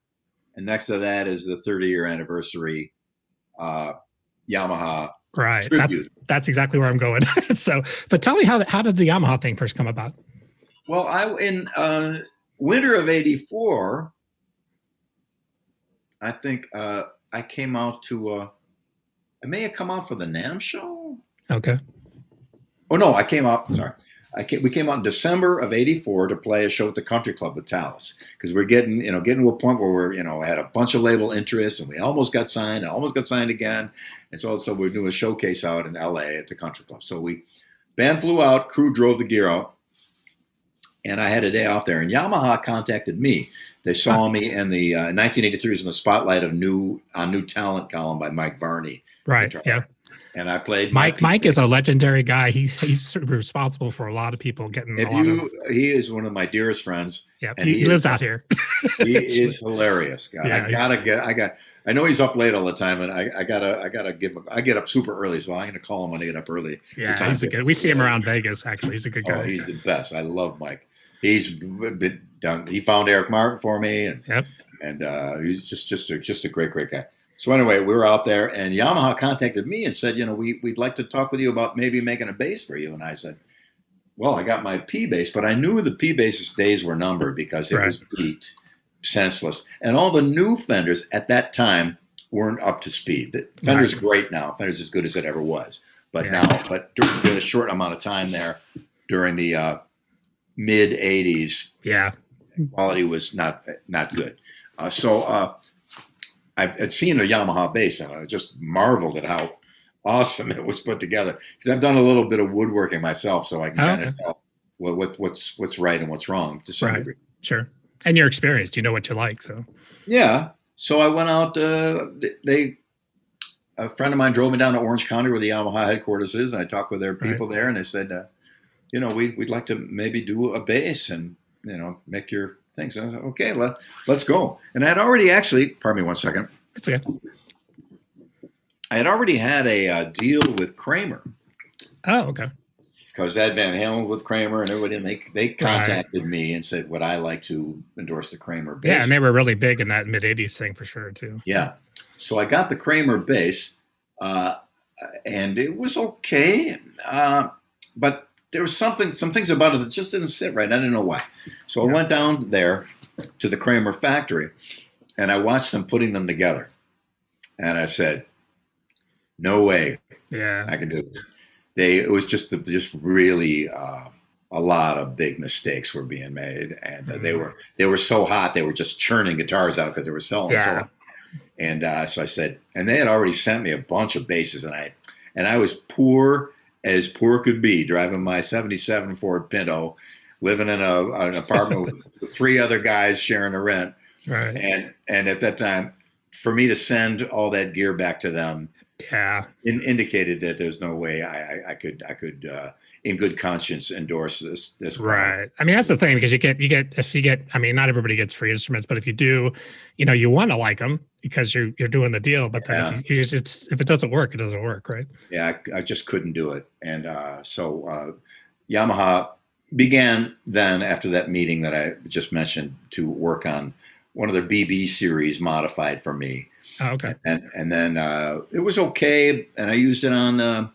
Speaker 3: and next to that is the 30 year anniversary. Uh, Yamaha.
Speaker 2: Right. Tribute. That's that's exactly where I'm going. so, but tell me how how did the Yamaha thing first come about?
Speaker 3: Well, I in uh, winter of '84, I think uh, I came out to. Uh, I may have come out for the NAMM show.
Speaker 2: Okay.
Speaker 3: Oh no, I came out. Sorry, I came, we came out in December of '84 to play a show at the Country Club with Talas because we're getting, you know, getting to a point where we're, you know, had a bunch of label interest and we almost got signed, and almost got signed again, and so so we're doing a showcase out in LA at the Country Club. So we band flew out, crew drove the gear out, and I had a day off there. And Yamaha contacted me. They saw me in the uh, 1983 was in the spotlight of new on New Talent column by Mike Varney.
Speaker 2: Right. Yeah.
Speaker 3: And I played
Speaker 2: Mike. Mike is a legendary guy. He's he's responsible for a lot of people getting.
Speaker 3: If
Speaker 2: a lot
Speaker 3: you,
Speaker 2: of,
Speaker 3: he is one of my dearest friends.
Speaker 2: yeah,
Speaker 3: and
Speaker 2: he,
Speaker 3: he
Speaker 2: he lives
Speaker 3: is-
Speaker 2: out here.
Speaker 3: He is hilarious. God,
Speaker 2: Yeah,
Speaker 3: I gotta get. I got. I know he's up late all the time, and I, I gotta. I gotta give him. I get up super early, so I'm gonna call him when I get up early.
Speaker 2: yeah, he's a good. We see him around Vegas. Actually, he's a good
Speaker 3: Oh, he's the best. I love Mike. He's been done. He found Eric Martin for me, and
Speaker 2: Yep.
Speaker 3: and uh, he's just just a just a great great guy. So anyway, we were out there, and Yamaha contacted me and said, you know, we we'd like to talk with you about maybe making a bass for you. And I said, well, I got my P bass, but I knew the P bass's days were numbered because it
Speaker 2: Right.
Speaker 3: was beat, senseless, and all the new Fenders at that time weren't up to speed. The Fender's
Speaker 2: Right.
Speaker 3: great now. Fender's as good as it ever was, but
Speaker 2: Yeah.
Speaker 3: now, but during the short amount of time there, during the uh, mid '80s,
Speaker 2: Yeah,
Speaker 3: quality was not not good. Uh, so uh, I had seen a Yamaha bass and I just marveled at how awesome it was put together. Because I've done a little bit of woodworking myself, so I can
Speaker 2: Oh,
Speaker 3: kind
Speaker 2: okay.
Speaker 3: of tell what, what what's what's right and what's wrong to some
Speaker 2: Right.
Speaker 3: degree.
Speaker 2: sure. And you're experienced. You know what you like. So
Speaker 3: Yeah. So I went out. Uh, they a friend of mine drove me down to Orange County where the Yamaha headquarters is. And I talked with their
Speaker 2: Right.
Speaker 3: people there, and they said, uh, you know, we we'd like to maybe do a bass and you know make your thing. So I was like, okay, let let's go. And I had already actually, pardon me one second.
Speaker 2: it's okay.
Speaker 3: I had already had a uh, deal with Kramer
Speaker 2: Oh, okay.
Speaker 3: because Ed Van Halen was with Kramer and everybody. And they they contacted me and said, would I like to endorse the Kramer bass?
Speaker 2: Yeah, and they were really big in that mid '80s thing for sure too.
Speaker 3: Yeah. So I got the Kramer bass, uh, and it was okay, uh, but there was something, some things about it that just didn't sit right. I didn't know why. So I
Speaker 2: Yeah.
Speaker 3: went down there to the Kramer factory, and I watched them putting them together, and I said, "No way,
Speaker 2: Yeah,
Speaker 3: I can do this." They it was just just really. Uh, a lot of big mistakes were being made, and uh, they
Speaker 2: Mhm.
Speaker 3: were they were so hot they were just churning guitars out because they were selling so
Speaker 2: Yeah.
Speaker 3: And uh, so I said, and they had already sent me a bunch of basses, and I and I was poor as poor could be, driving my '77 Ford Pinto, living in a, an apartment with three other guys sharing a rent,
Speaker 2: right.
Speaker 3: and and at that time, for me to send all that gear back to them
Speaker 2: Yeah,
Speaker 3: in, indicated that there's no way I, I, I could I could uh, in good conscience endorse this this product.
Speaker 2: right. I mean, that's the thing because you get you get if you get. I mean, not everybody gets free instruments, but if you do, you know, you want to like them because you're you're doing the deal. But then if, you, it's if it doesn't work, it doesn't work, right?
Speaker 3: Yeah, I, I just couldn't do it. And uh, so uh, Yamaha began then after that meeting that I just mentioned to work on one of their BB series modified for me.
Speaker 2: Oh, okay.
Speaker 3: And and then uh, it was okay, and I used it on uh,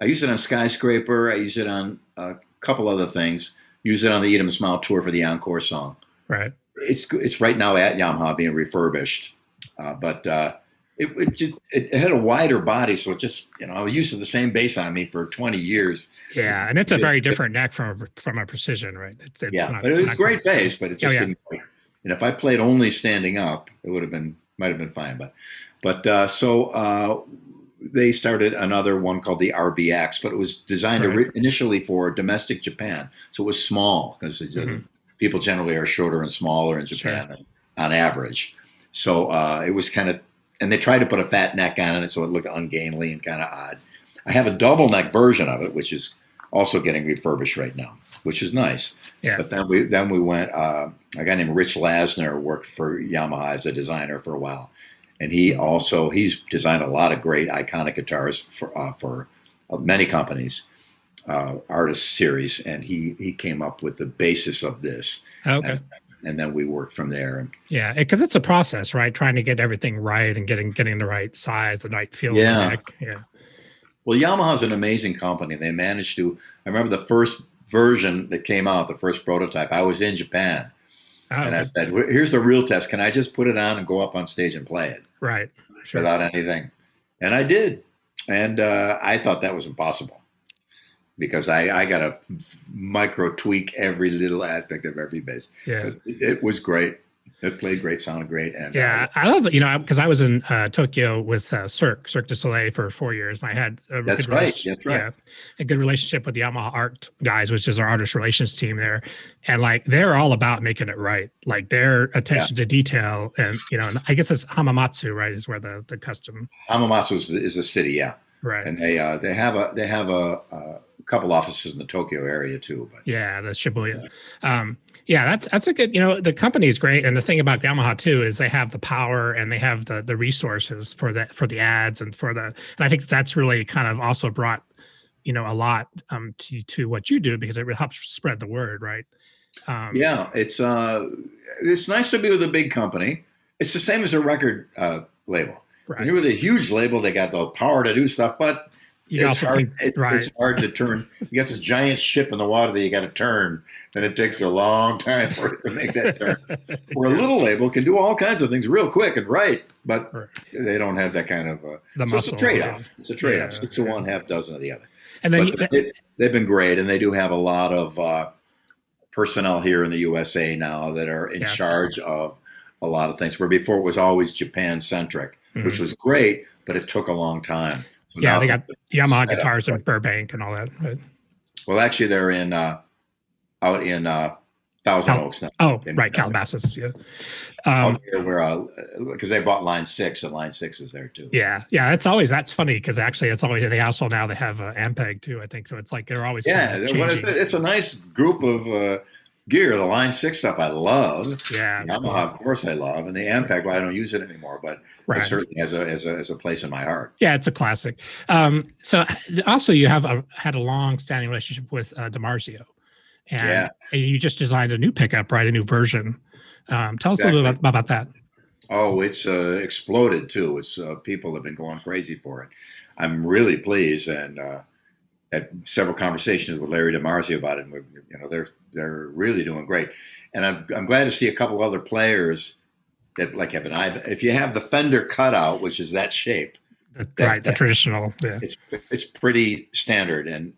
Speaker 3: I use it on Skyscraper. I use it on a couple other things. Use it on the Eat 'Em Smile tour for the encore song.
Speaker 2: Right.
Speaker 3: It's it's right now at Yamaha being refurbished, uh, but uh, it it, just, it it had a wider body, so it just you know I was used to the same bass on me for 20 years.
Speaker 2: Yeah, and it's a very different neck from a, from a precision, right? It's, it's
Speaker 3: yeah,
Speaker 2: not,
Speaker 3: but it was great bass, but it just
Speaker 2: Oh, yeah.
Speaker 3: didn't. Quite, and if I played only standing up, it would have been might have been fine. But but uh, so uh, they started another one called the RBX, but it was designed
Speaker 2: Right.
Speaker 3: ori- initially for domestic Japan, so it was small because
Speaker 2: Mhm.
Speaker 3: people generally are shorter and smaller in Japan on average. So uh, it was kind of, and they tried to put a fat neck on it, so it looked ungainly and kind of odd. I have a double neck version of it, which is also getting refurbished right now, which is nice.
Speaker 2: Yeah.
Speaker 3: But then we then we went. Uh, a guy named Rich Lasner worked for Yamaha as a designer for a while, and he also he's designed a lot of great iconic guitars for uh, for uh, many companies, uh, artist series, and he he came up with the basis of this,
Speaker 2: Okay.
Speaker 3: and then we worked from there.
Speaker 2: Yeah, because it's a process, right? Trying to get everything right and getting getting the right size, the right feel.
Speaker 3: Yeah.
Speaker 2: Yeah.
Speaker 3: Well, Yamaha's an amazing company. They managed to. I remember the first version that came out, the first prototype. I was in Japan,
Speaker 2: Oh,
Speaker 3: and I said, "Here's the real test. Can I just put it on and go up on stage and play it
Speaker 2: right. Sure.
Speaker 3: without anything?" And I did, and uh, I thought that was impossible because I, I got to micro tweak every little aspect of every bass
Speaker 2: yeah.
Speaker 3: But it, it was great. It played great, sounded great, and uh,
Speaker 2: Yeah, I love it. You know, because I was in uh, Tokyo with uh, Cirque, Cirque du Soleil for four years, and I had a
Speaker 3: That's
Speaker 2: good
Speaker 3: right,
Speaker 2: relationship-
Speaker 3: that's right.
Speaker 2: Yeah, a good relationship with the Yamaha Art guys, which is our artist relations team there, and like they're all about making it right. Like their attention to detail, and you know, and I guess it's Hamamatsu, right, is where the the custom.
Speaker 3: Hamamatsu is, is a city, yeah.
Speaker 2: right.
Speaker 3: and they uh, they have a they have a, a couple offices in the Tokyo area too. But
Speaker 2: Yeah, the Shibuya. Um, yeah, that's that's a good. You know, the company is great, and the thing about Yamaha too is they have the power and they have the the resources for the for the ads and for the. And I think that's really kind of also brought, you know, a lot um, to to what you do because it helps spread the word, right? Um,
Speaker 3: yeah, it's uh, it's nice to be with a big company. It's the same as a record uh, label. When
Speaker 2: right.
Speaker 3: you're with a huge label, they got the power to do stuff, but
Speaker 2: You
Speaker 3: it's hard.
Speaker 2: think-
Speaker 3: It's,
Speaker 2: right.
Speaker 3: it's hard to turn. You got this giant ship in the water that you got to turn, and it takes a long time for it to make that turn. Where a little label can do all kinds of things real quick and right, but
Speaker 2: Right.
Speaker 3: they don't have that kind of. Uh,
Speaker 2: the
Speaker 3: so it's a trade-off. It's a trade-off.
Speaker 2: Yeah,
Speaker 3: Six of
Speaker 2: yeah.
Speaker 3: one, half dozen of the other.
Speaker 2: And then
Speaker 3: but
Speaker 2: you,
Speaker 3: they, they've been great, and they do have a lot of uh, personnel here in the USA now that are in
Speaker 2: Yeah.
Speaker 3: charge of a lot of things. Where before it was always Japan centric, which
Speaker 2: Mhm.
Speaker 3: was great, but it took a long time. So
Speaker 2: Yeah,
Speaker 3: now-
Speaker 2: they got Yamaha guitars in. Burbank and all that. right?
Speaker 3: well, actually, they're in uh, out in uh, Thousand
Speaker 2: Cal-
Speaker 3: Oaks now.
Speaker 2: Oh,
Speaker 3: In-
Speaker 2: right, Calabasas. Yeah. Um,
Speaker 3: out here where because they bought Line Six, and Line Six is there too.
Speaker 2: Yeah, yeah, it's always that's funny because actually it's always they also now they have uh, Ampeg too. I think so. It's like they're always kind
Speaker 3: Yeah,
Speaker 2: of
Speaker 3: well, it's, it's a nice group of uh, gear. The Line Six stuff I love.
Speaker 2: yeah,
Speaker 3: Yamaha,
Speaker 2: cool.
Speaker 3: of course, I love, and the Ampeg. Well, I don't use it anymore, but
Speaker 2: right.
Speaker 3: certainly has a, has a has a place in my heart.
Speaker 2: Yeah, it's a classic. Um, so also you have a, had a long standing relationship with uh, DiMarzio, and
Speaker 3: Yeah.
Speaker 2: you just designed a new pickup, right? A new version. Um, tell us a little bit about, about that.
Speaker 3: Oh, it's uh, exploded too. It's uh, people have been going crazy for it. I'm really pleased, and uh, had several conversations with Larry DiMarzio about it. And you know, they're they're really doing great, and I'm I'm glad to see a couple other players that like have an eye. If you have the fender cutout, which is that shape,
Speaker 2: The,
Speaker 3: That-
Speaker 2: right, the
Speaker 3: that-
Speaker 2: traditional. Yeah,
Speaker 3: it's it's pretty standard, and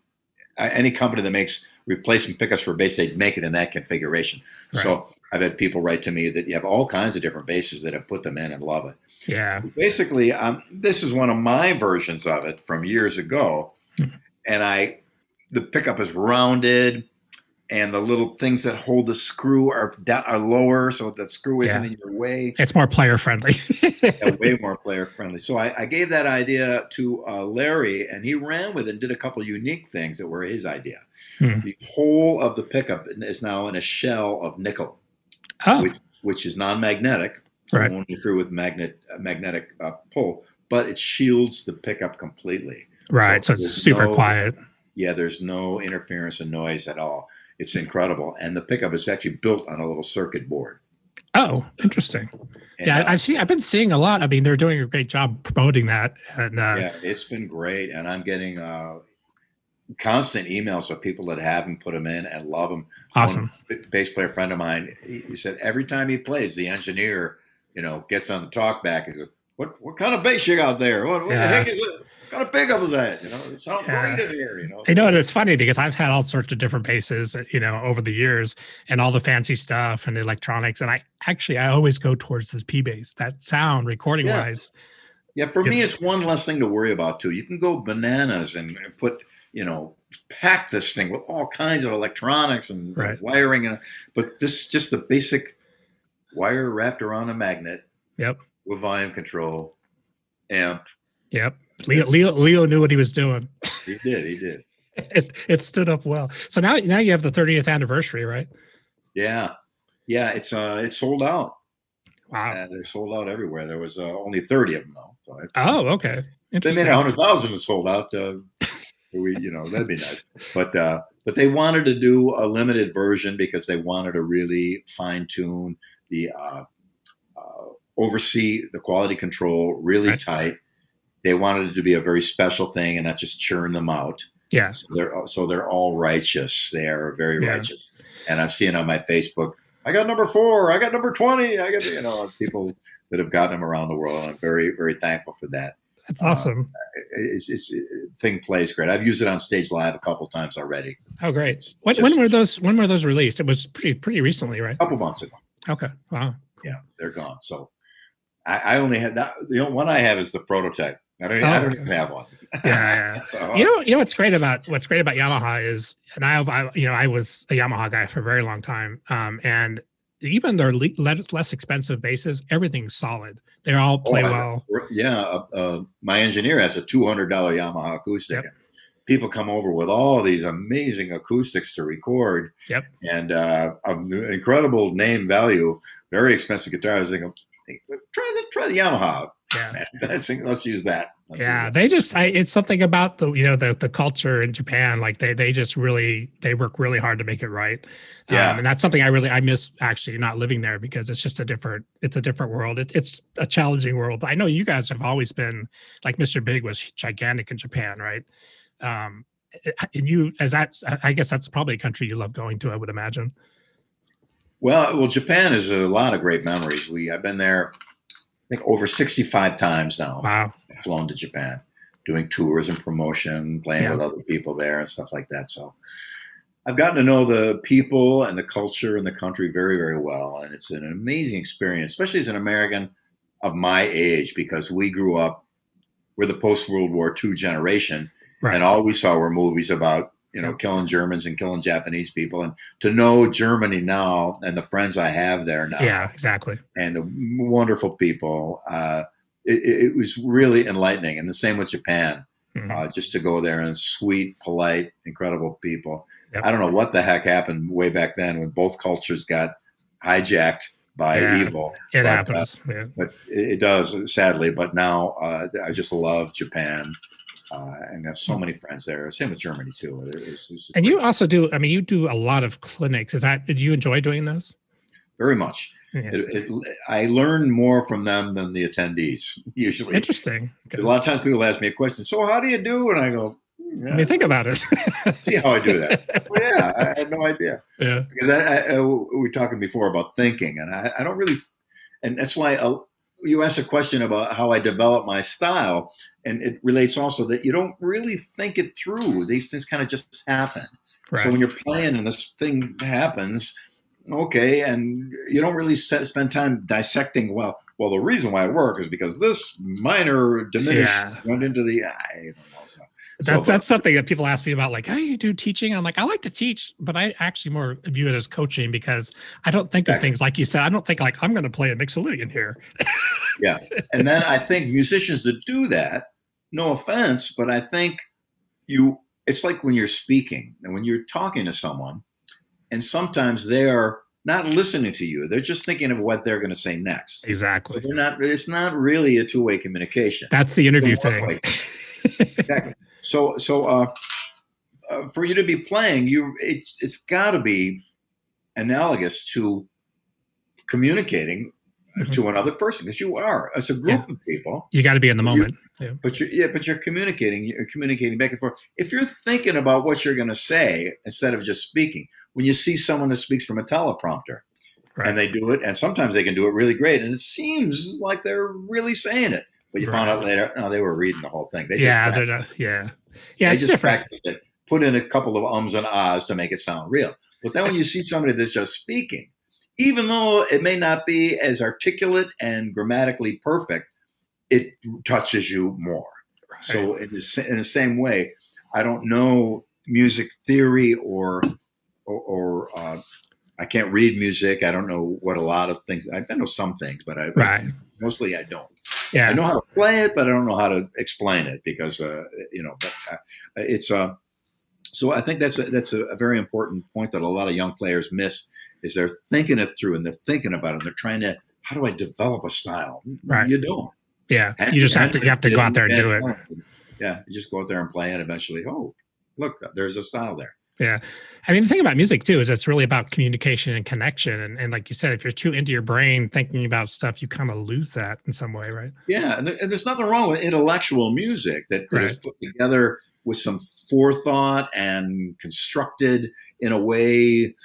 Speaker 3: any company that makes replacement pickups for bass, they'd make it in that configuration. So I've had people write to me that you have all kinds of different basses that have put them in and love it.
Speaker 2: yeah,
Speaker 3: Basically, um, this is one of my versions of it from years ago,
Speaker 2: Hmm.
Speaker 3: And I the pickup is rounded. And the little things that hold the screw are down, are lower, so that screw isn't
Speaker 2: Yeah.
Speaker 3: in your way
Speaker 2: it's more player friendly.
Speaker 3: yeah, way more player friendly. So I, I gave that idea to uh, Larry, and he ran with it and did a couple unique things that were his idea.
Speaker 2: Hmm.
Speaker 3: The whole of the pickup is now in a shell of nickel,
Speaker 2: oh,
Speaker 3: which, which is non-magnetic,
Speaker 2: Right.
Speaker 3: only through with magnet uh, magnetic uh, pull, but it shields the pickup completely.
Speaker 2: Right. So,
Speaker 3: so
Speaker 2: it's super
Speaker 3: no-
Speaker 2: quiet.
Speaker 3: Yeah, there's no interference and noise at all. It's incredible, and the pickup is actually built on a little circuit board.
Speaker 2: Oh, interesting.
Speaker 3: And,
Speaker 2: yeah,
Speaker 3: uh,
Speaker 2: I've seen. I've been seeing a lot. I mean, they're doing a great job promoting that, and uh,
Speaker 3: yeah, it's been great, and I'm getting uh, constant emails of people that have them, put them in, and love them.
Speaker 2: awesome.
Speaker 3: One bass player friend of mine, he, he said every time he plays, the engineer, you know, gets on the talk back and goes, "What what kind of bass you got there? What, what
Speaker 2: Yeah.
Speaker 3: the heck is it? Kind of pickup is that? You know, it sounds
Speaker 2: Yeah.
Speaker 3: great in here. You know,
Speaker 2: I know, and it's funny because I've had all sorts of different basses, you know, over the years, and all the fancy stuff and electronics. And I actually, I always go towards this P bass. That sound, recording
Speaker 3: Yeah.
Speaker 2: wise,
Speaker 3: yeah. For me,
Speaker 2: know.
Speaker 3: it's one less thing to worry about too. You can go bananas and put, you know, pack this thing with all kinds of electronics and
Speaker 2: Right.
Speaker 3: wiring, and but this just the basic wire wrapped around a magnet
Speaker 2: Yep.
Speaker 3: with volume control, amp.
Speaker 2: Yep. Leo, Leo, Leo knew what he was doing.
Speaker 3: He did. He did.
Speaker 2: It, it stood up well. So now, now you have the 30th anniversary, right?
Speaker 3: Yeah, yeah. It's uh, it's sold out.
Speaker 2: Wow.
Speaker 3: Uh, they're sold out everywhere. There was uh, only thirty of them though. So
Speaker 2: Oh, okay.
Speaker 3: they made a hundred thousand and sold out. Uh, we, you know, that'd be nice. But uh, but they wanted to do a limited version because they wanted to really fine tune the uh, uh, oversee the quality control really
Speaker 2: Right.
Speaker 3: tight. They wanted it to be a very special thing and not just churn them out.
Speaker 2: Yeah.
Speaker 3: So they're so they're all righteous. They are very
Speaker 2: Yeah.
Speaker 3: righteous. And I'm seeing on my Facebook, I got number four, I got number twenty, I got you know people that have gotten them around the world. And I'm very very thankful for that.
Speaker 2: That's
Speaker 3: Uh,
Speaker 2: awesome.
Speaker 3: It's, it's thing plays great. I've used it on stage live a couple times already,
Speaker 2: Oh, great. When,
Speaker 3: just-
Speaker 2: when were those? When were those released? It was pretty pretty recently, right?
Speaker 3: a couple months ago.
Speaker 2: Okay. Wow.
Speaker 3: Yeah, they're gone. So I, I only had that. The only one I have is the prototype. I don't.
Speaker 2: Oh,
Speaker 3: I don't even have one.
Speaker 2: Yeah. yeah.
Speaker 3: So,
Speaker 2: You know, you know what's great about what's great about Yamaha is, and I, I, you know, I was a Yamaha guy for a very long time, um, and even their le- less less expensive basses, everything's solid. They all play
Speaker 3: Oh, I-
Speaker 2: well.
Speaker 3: Yeah, uh, uh, my engineer has a two hundred dollar Yamaha acoustic.
Speaker 2: Yep.
Speaker 3: People come over with all these amazing acoustics to record.
Speaker 2: Yep.
Speaker 3: And uh, incredible name value, very expensive guitars. They go, "Hey, try the try the Yamaha.
Speaker 2: Yeah.
Speaker 3: Let's let's use that. Let's use
Speaker 2: Yeah,
Speaker 3: that."
Speaker 2: they just I, it's something about the you know the the culture in Japan like they they just really they work really hard to make it right.
Speaker 3: Yeah.
Speaker 2: Um, and that's something I really I miss actually not living there because it's just a different it's a different world. It's it's a challenging world. I know you guys have always been like Mr. Big was gigantic in Japan, right? Um and you as that's I guess that's probably a country you love going to, I would imagine.
Speaker 3: Well, well, Japan is a lot of great memories. We I've been there, I think over sixty five times now.
Speaker 2: Wow.
Speaker 3: I've flown to Japan, doing tours and promotion, playing
Speaker 2: Yeah.
Speaker 3: with other people there and stuff like that. So I've gotten to know the people and the culture and the country very, very well, and it's an amazing experience, especially as an American of my age, because we grew up. We're the post World War II generation,
Speaker 2: Right.
Speaker 3: and all we saw were movies about you know killing Germans and killing Japanese people, and to know Germany now and the friends I have there now,
Speaker 2: yeah, exactly.
Speaker 3: and the wonderful people. Uh, it, it was really enlightening, and the same with Japan.
Speaker 2: Mhm.
Speaker 3: Uh, just to go there and sweet, polite, incredible people.
Speaker 2: Yep.
Speaker 3: I don't know what the heck happened way back then when both cultures got hijacked by
Speaker 2: Yeah.
Speaker 3: evil.
Speaker 2: It
Speaker 3: but, uh,
Speaker 2: happens. yeah.
Speaker 3: but it, it does, sadly. But now uh, I just love Japan. Uh, and have so many friends there. Same with Germany too. It's- it's
Speaker 2: And you also do I mean you do a lot of clinics. Is that did you enjoy doing those?
Speaker 3: very much.
Speaker 2: Yeah.
Speaker 3: It, it, I learn more from them than the attendees usually.
Speaker 2: Interesting.
Speaker 3: A lot of times people ask me a question. So how do you do? And I go, "Hmm,
Speaker 2: I mean, think about it.
Speaker 3: see how I do that. Well, yeah, I had no idea.
Speaker 2: yeah.
Speaker 3: because I, I, we were talking before about thinking, and I, I don't really, and that's why you asked a question about how I develop my style, and it relates also that you don't really think it through. These things kind of just happen.
Speaker 2: Right.
Speaker 3: So when you're playing and this thing happens, okay, and you don't really se- spend time dissecting. Well, well, the reason why it worked is because this minor diminished
Speaker 2: Yeah.
Speaker 3: went into the. I don't know. So,
Speaker 2: that's that's something that people ask me about, like, how you do teaching? I'm like, I like to teach, but I actually more view it as coaching because I don't think of things like you said. I don't think like I'm going to play a mixolydian here.
Speaker 3: Yeah and then I think musicians that do that, no offense, but I think you it's like when you're speaking and when you're talking to someone, and sometimes they are not listening to you. They're just thinking of what they're going to say next. So
Speaker 2: Exactly.
Speaker 3: they're not it's not really a two-way communication.
Speaker 2: That's the interview thing.
Speaker 3: Exactly. So so uh, uh, for you to be playing, you it's it's got to be analogous to communicating
Speaker 2: Mhm.
Speaker 3: to another person because you are as a group of people
Speaker 2: you got to be in the moment.
Speaker 3: but you're yeah, but you're communicating. You're communicating back and forth. If you're thinking about what you're going to say instead of just speaking, when you see someone that speaks from a teleprompter
Speaker 2: Right.
Speaker 3: and they do it, and sometimes they can do it really great, and it seems like they're really saying it, but you found out later, no, they were reading the whole thing. They just
Speaker 2: yeah, they're not, yeah, yeah.
Speaker 3: they
Speaker 2: It's
Speaker 3: just
Speaker 2: different.
Speaker 3: practiced it. Put in a couple of ums and ahs to make it sound real. But then when you see somebody that's just speaking, even though it may not be as articulate and grammatically perfect, it touches you more. So in the, in the same way, I don't know music theory or or, or uh, I can't read music. I don't know what a lot of things. I, I know some things, but I
Speaker 2: right.
Speaker 3: Mostly I don't.
Speaker 2: Yeah.
Speaker 3: I know how to play it, but I don't know how to explain it because uh, you know. But uh, it's uh, so I think that's a, that's a, a very important point that a lot of young players miss is they're thinking it through and they're thinking about it. And they're trying to how do I develop a style?
Speaker 2: Right.
Speaker 3: You don't.
Speaker 2: Yeah. You just have to you have to go out there and do it.
Speaker 3: Yeah, you just go out there and play, it. eventually, oh, look, there's a style there.
Speaker 2: Yeah. I mean, the thing about music too is it's really about communication and connection. And, and like you said, if you're too into your brain thinking about stuff, you kind of lose that in some way, right?
Speaker 3: Yeah, and, and there's nothing wrong with intellectual music that, that is
Speaker 2: Right.
Speaker 3: put together with some forethought and constructed in a way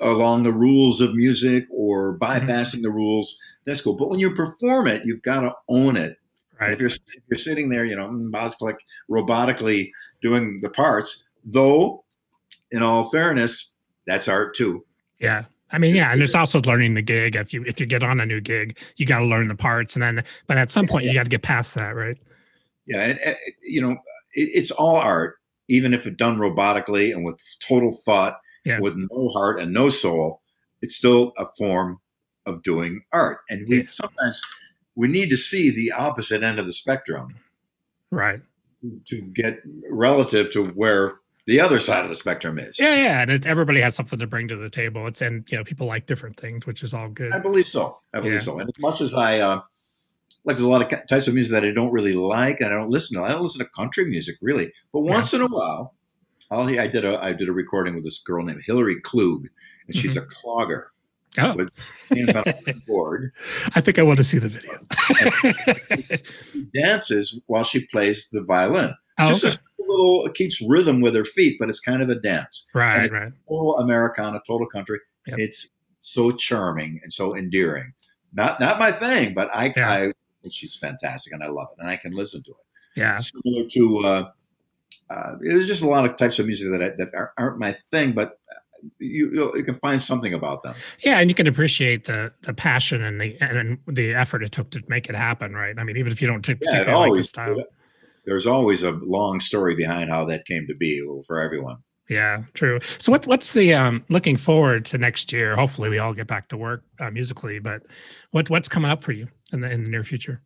Speaker 3: along the rules of music or mm-hmm. bypassing the rules. That's cool. But when you perform it, you've got to own it.
Speaker 2: Right.
Speaker 3: if you're if you're sitting there, you know, mm, Bosklik robotically doing the parts, though, in all fairness, that's art too.
Speaker 2: Yeah. I mean, yeah, and there's also learning the gig. If you if you get on a new gig, you got to learn the parts, and then but at some point you got to get past that, right?
Speaker 3: Yeah, and, and, you know, it, it's all art, even if it's done robotically and with total thought,
Speaker 2: Yeah.
Speaker 3: with no heart and no soul. it's still a form of doing art. And we
Speaker 2: Yeah.
Speaker 3: sometimes we need to see the opposite end of the spectrum
Speaker 2: Right.
Speaker 3: to get relative to where the other side of the spectrum is.
Speaker 2: Yeah, yeah, and it's everybody has something to bring to the table. It's and you know people like different things, which is all good.
Speaker 3: I believe so. I believe
Speaker 2: Yeah.
Speaker 3: so. And as much as I uh, like, there's a lot of types of music that I don't really like, and I don't listen to. I don't listen to country music really, but
Speaker 2: Yeah.
Speaker 3: once in a while, I'll, I did a I did a recording with this girl named Hillary Klug, and she's a clogger.
Speaker 2: Oh,
Speaker 3: But on a board,
Speaker 2: I think I want to see the video.
Speaker 3: she dances while she plays the violin.
Speaker 2: oh,
Speaker 3: Just
Speaker 2: okay.
Speaker 3: Little, it keeps rhythm with her feet, but it's kind of a dance.
Speaker 2: right, right.
Speaker 3: Total Americana, total country.
Speaker 2: Yep.
Speaker 3: It's so charming and so endearing. Not not my thing, but I,
Speaker 2: Yeah.
Speaker 3: I she's fantastic and I love it and I can listen to it.
Speaker 2: Yeah,
Speaker 3: Similar to uh, uh, there's just a lot of types of music that I, that aren't- my thing, but you you can find something about them.
Speaker 2: yeah, and you can appreciate the the passion and the and the effort it took to make it happen, right? I mean, even if you don't
Speaker 3: Yeah,
Speaker 2: particularly like the style.
Speaker 3: There's always a long story behind how that came to be for everyone.
Speaker 2: Yeah, true. So what what's the um looking forward to next year? Hopefully we all get back to work uh, musically, but what what's coming up for you in the in the near future?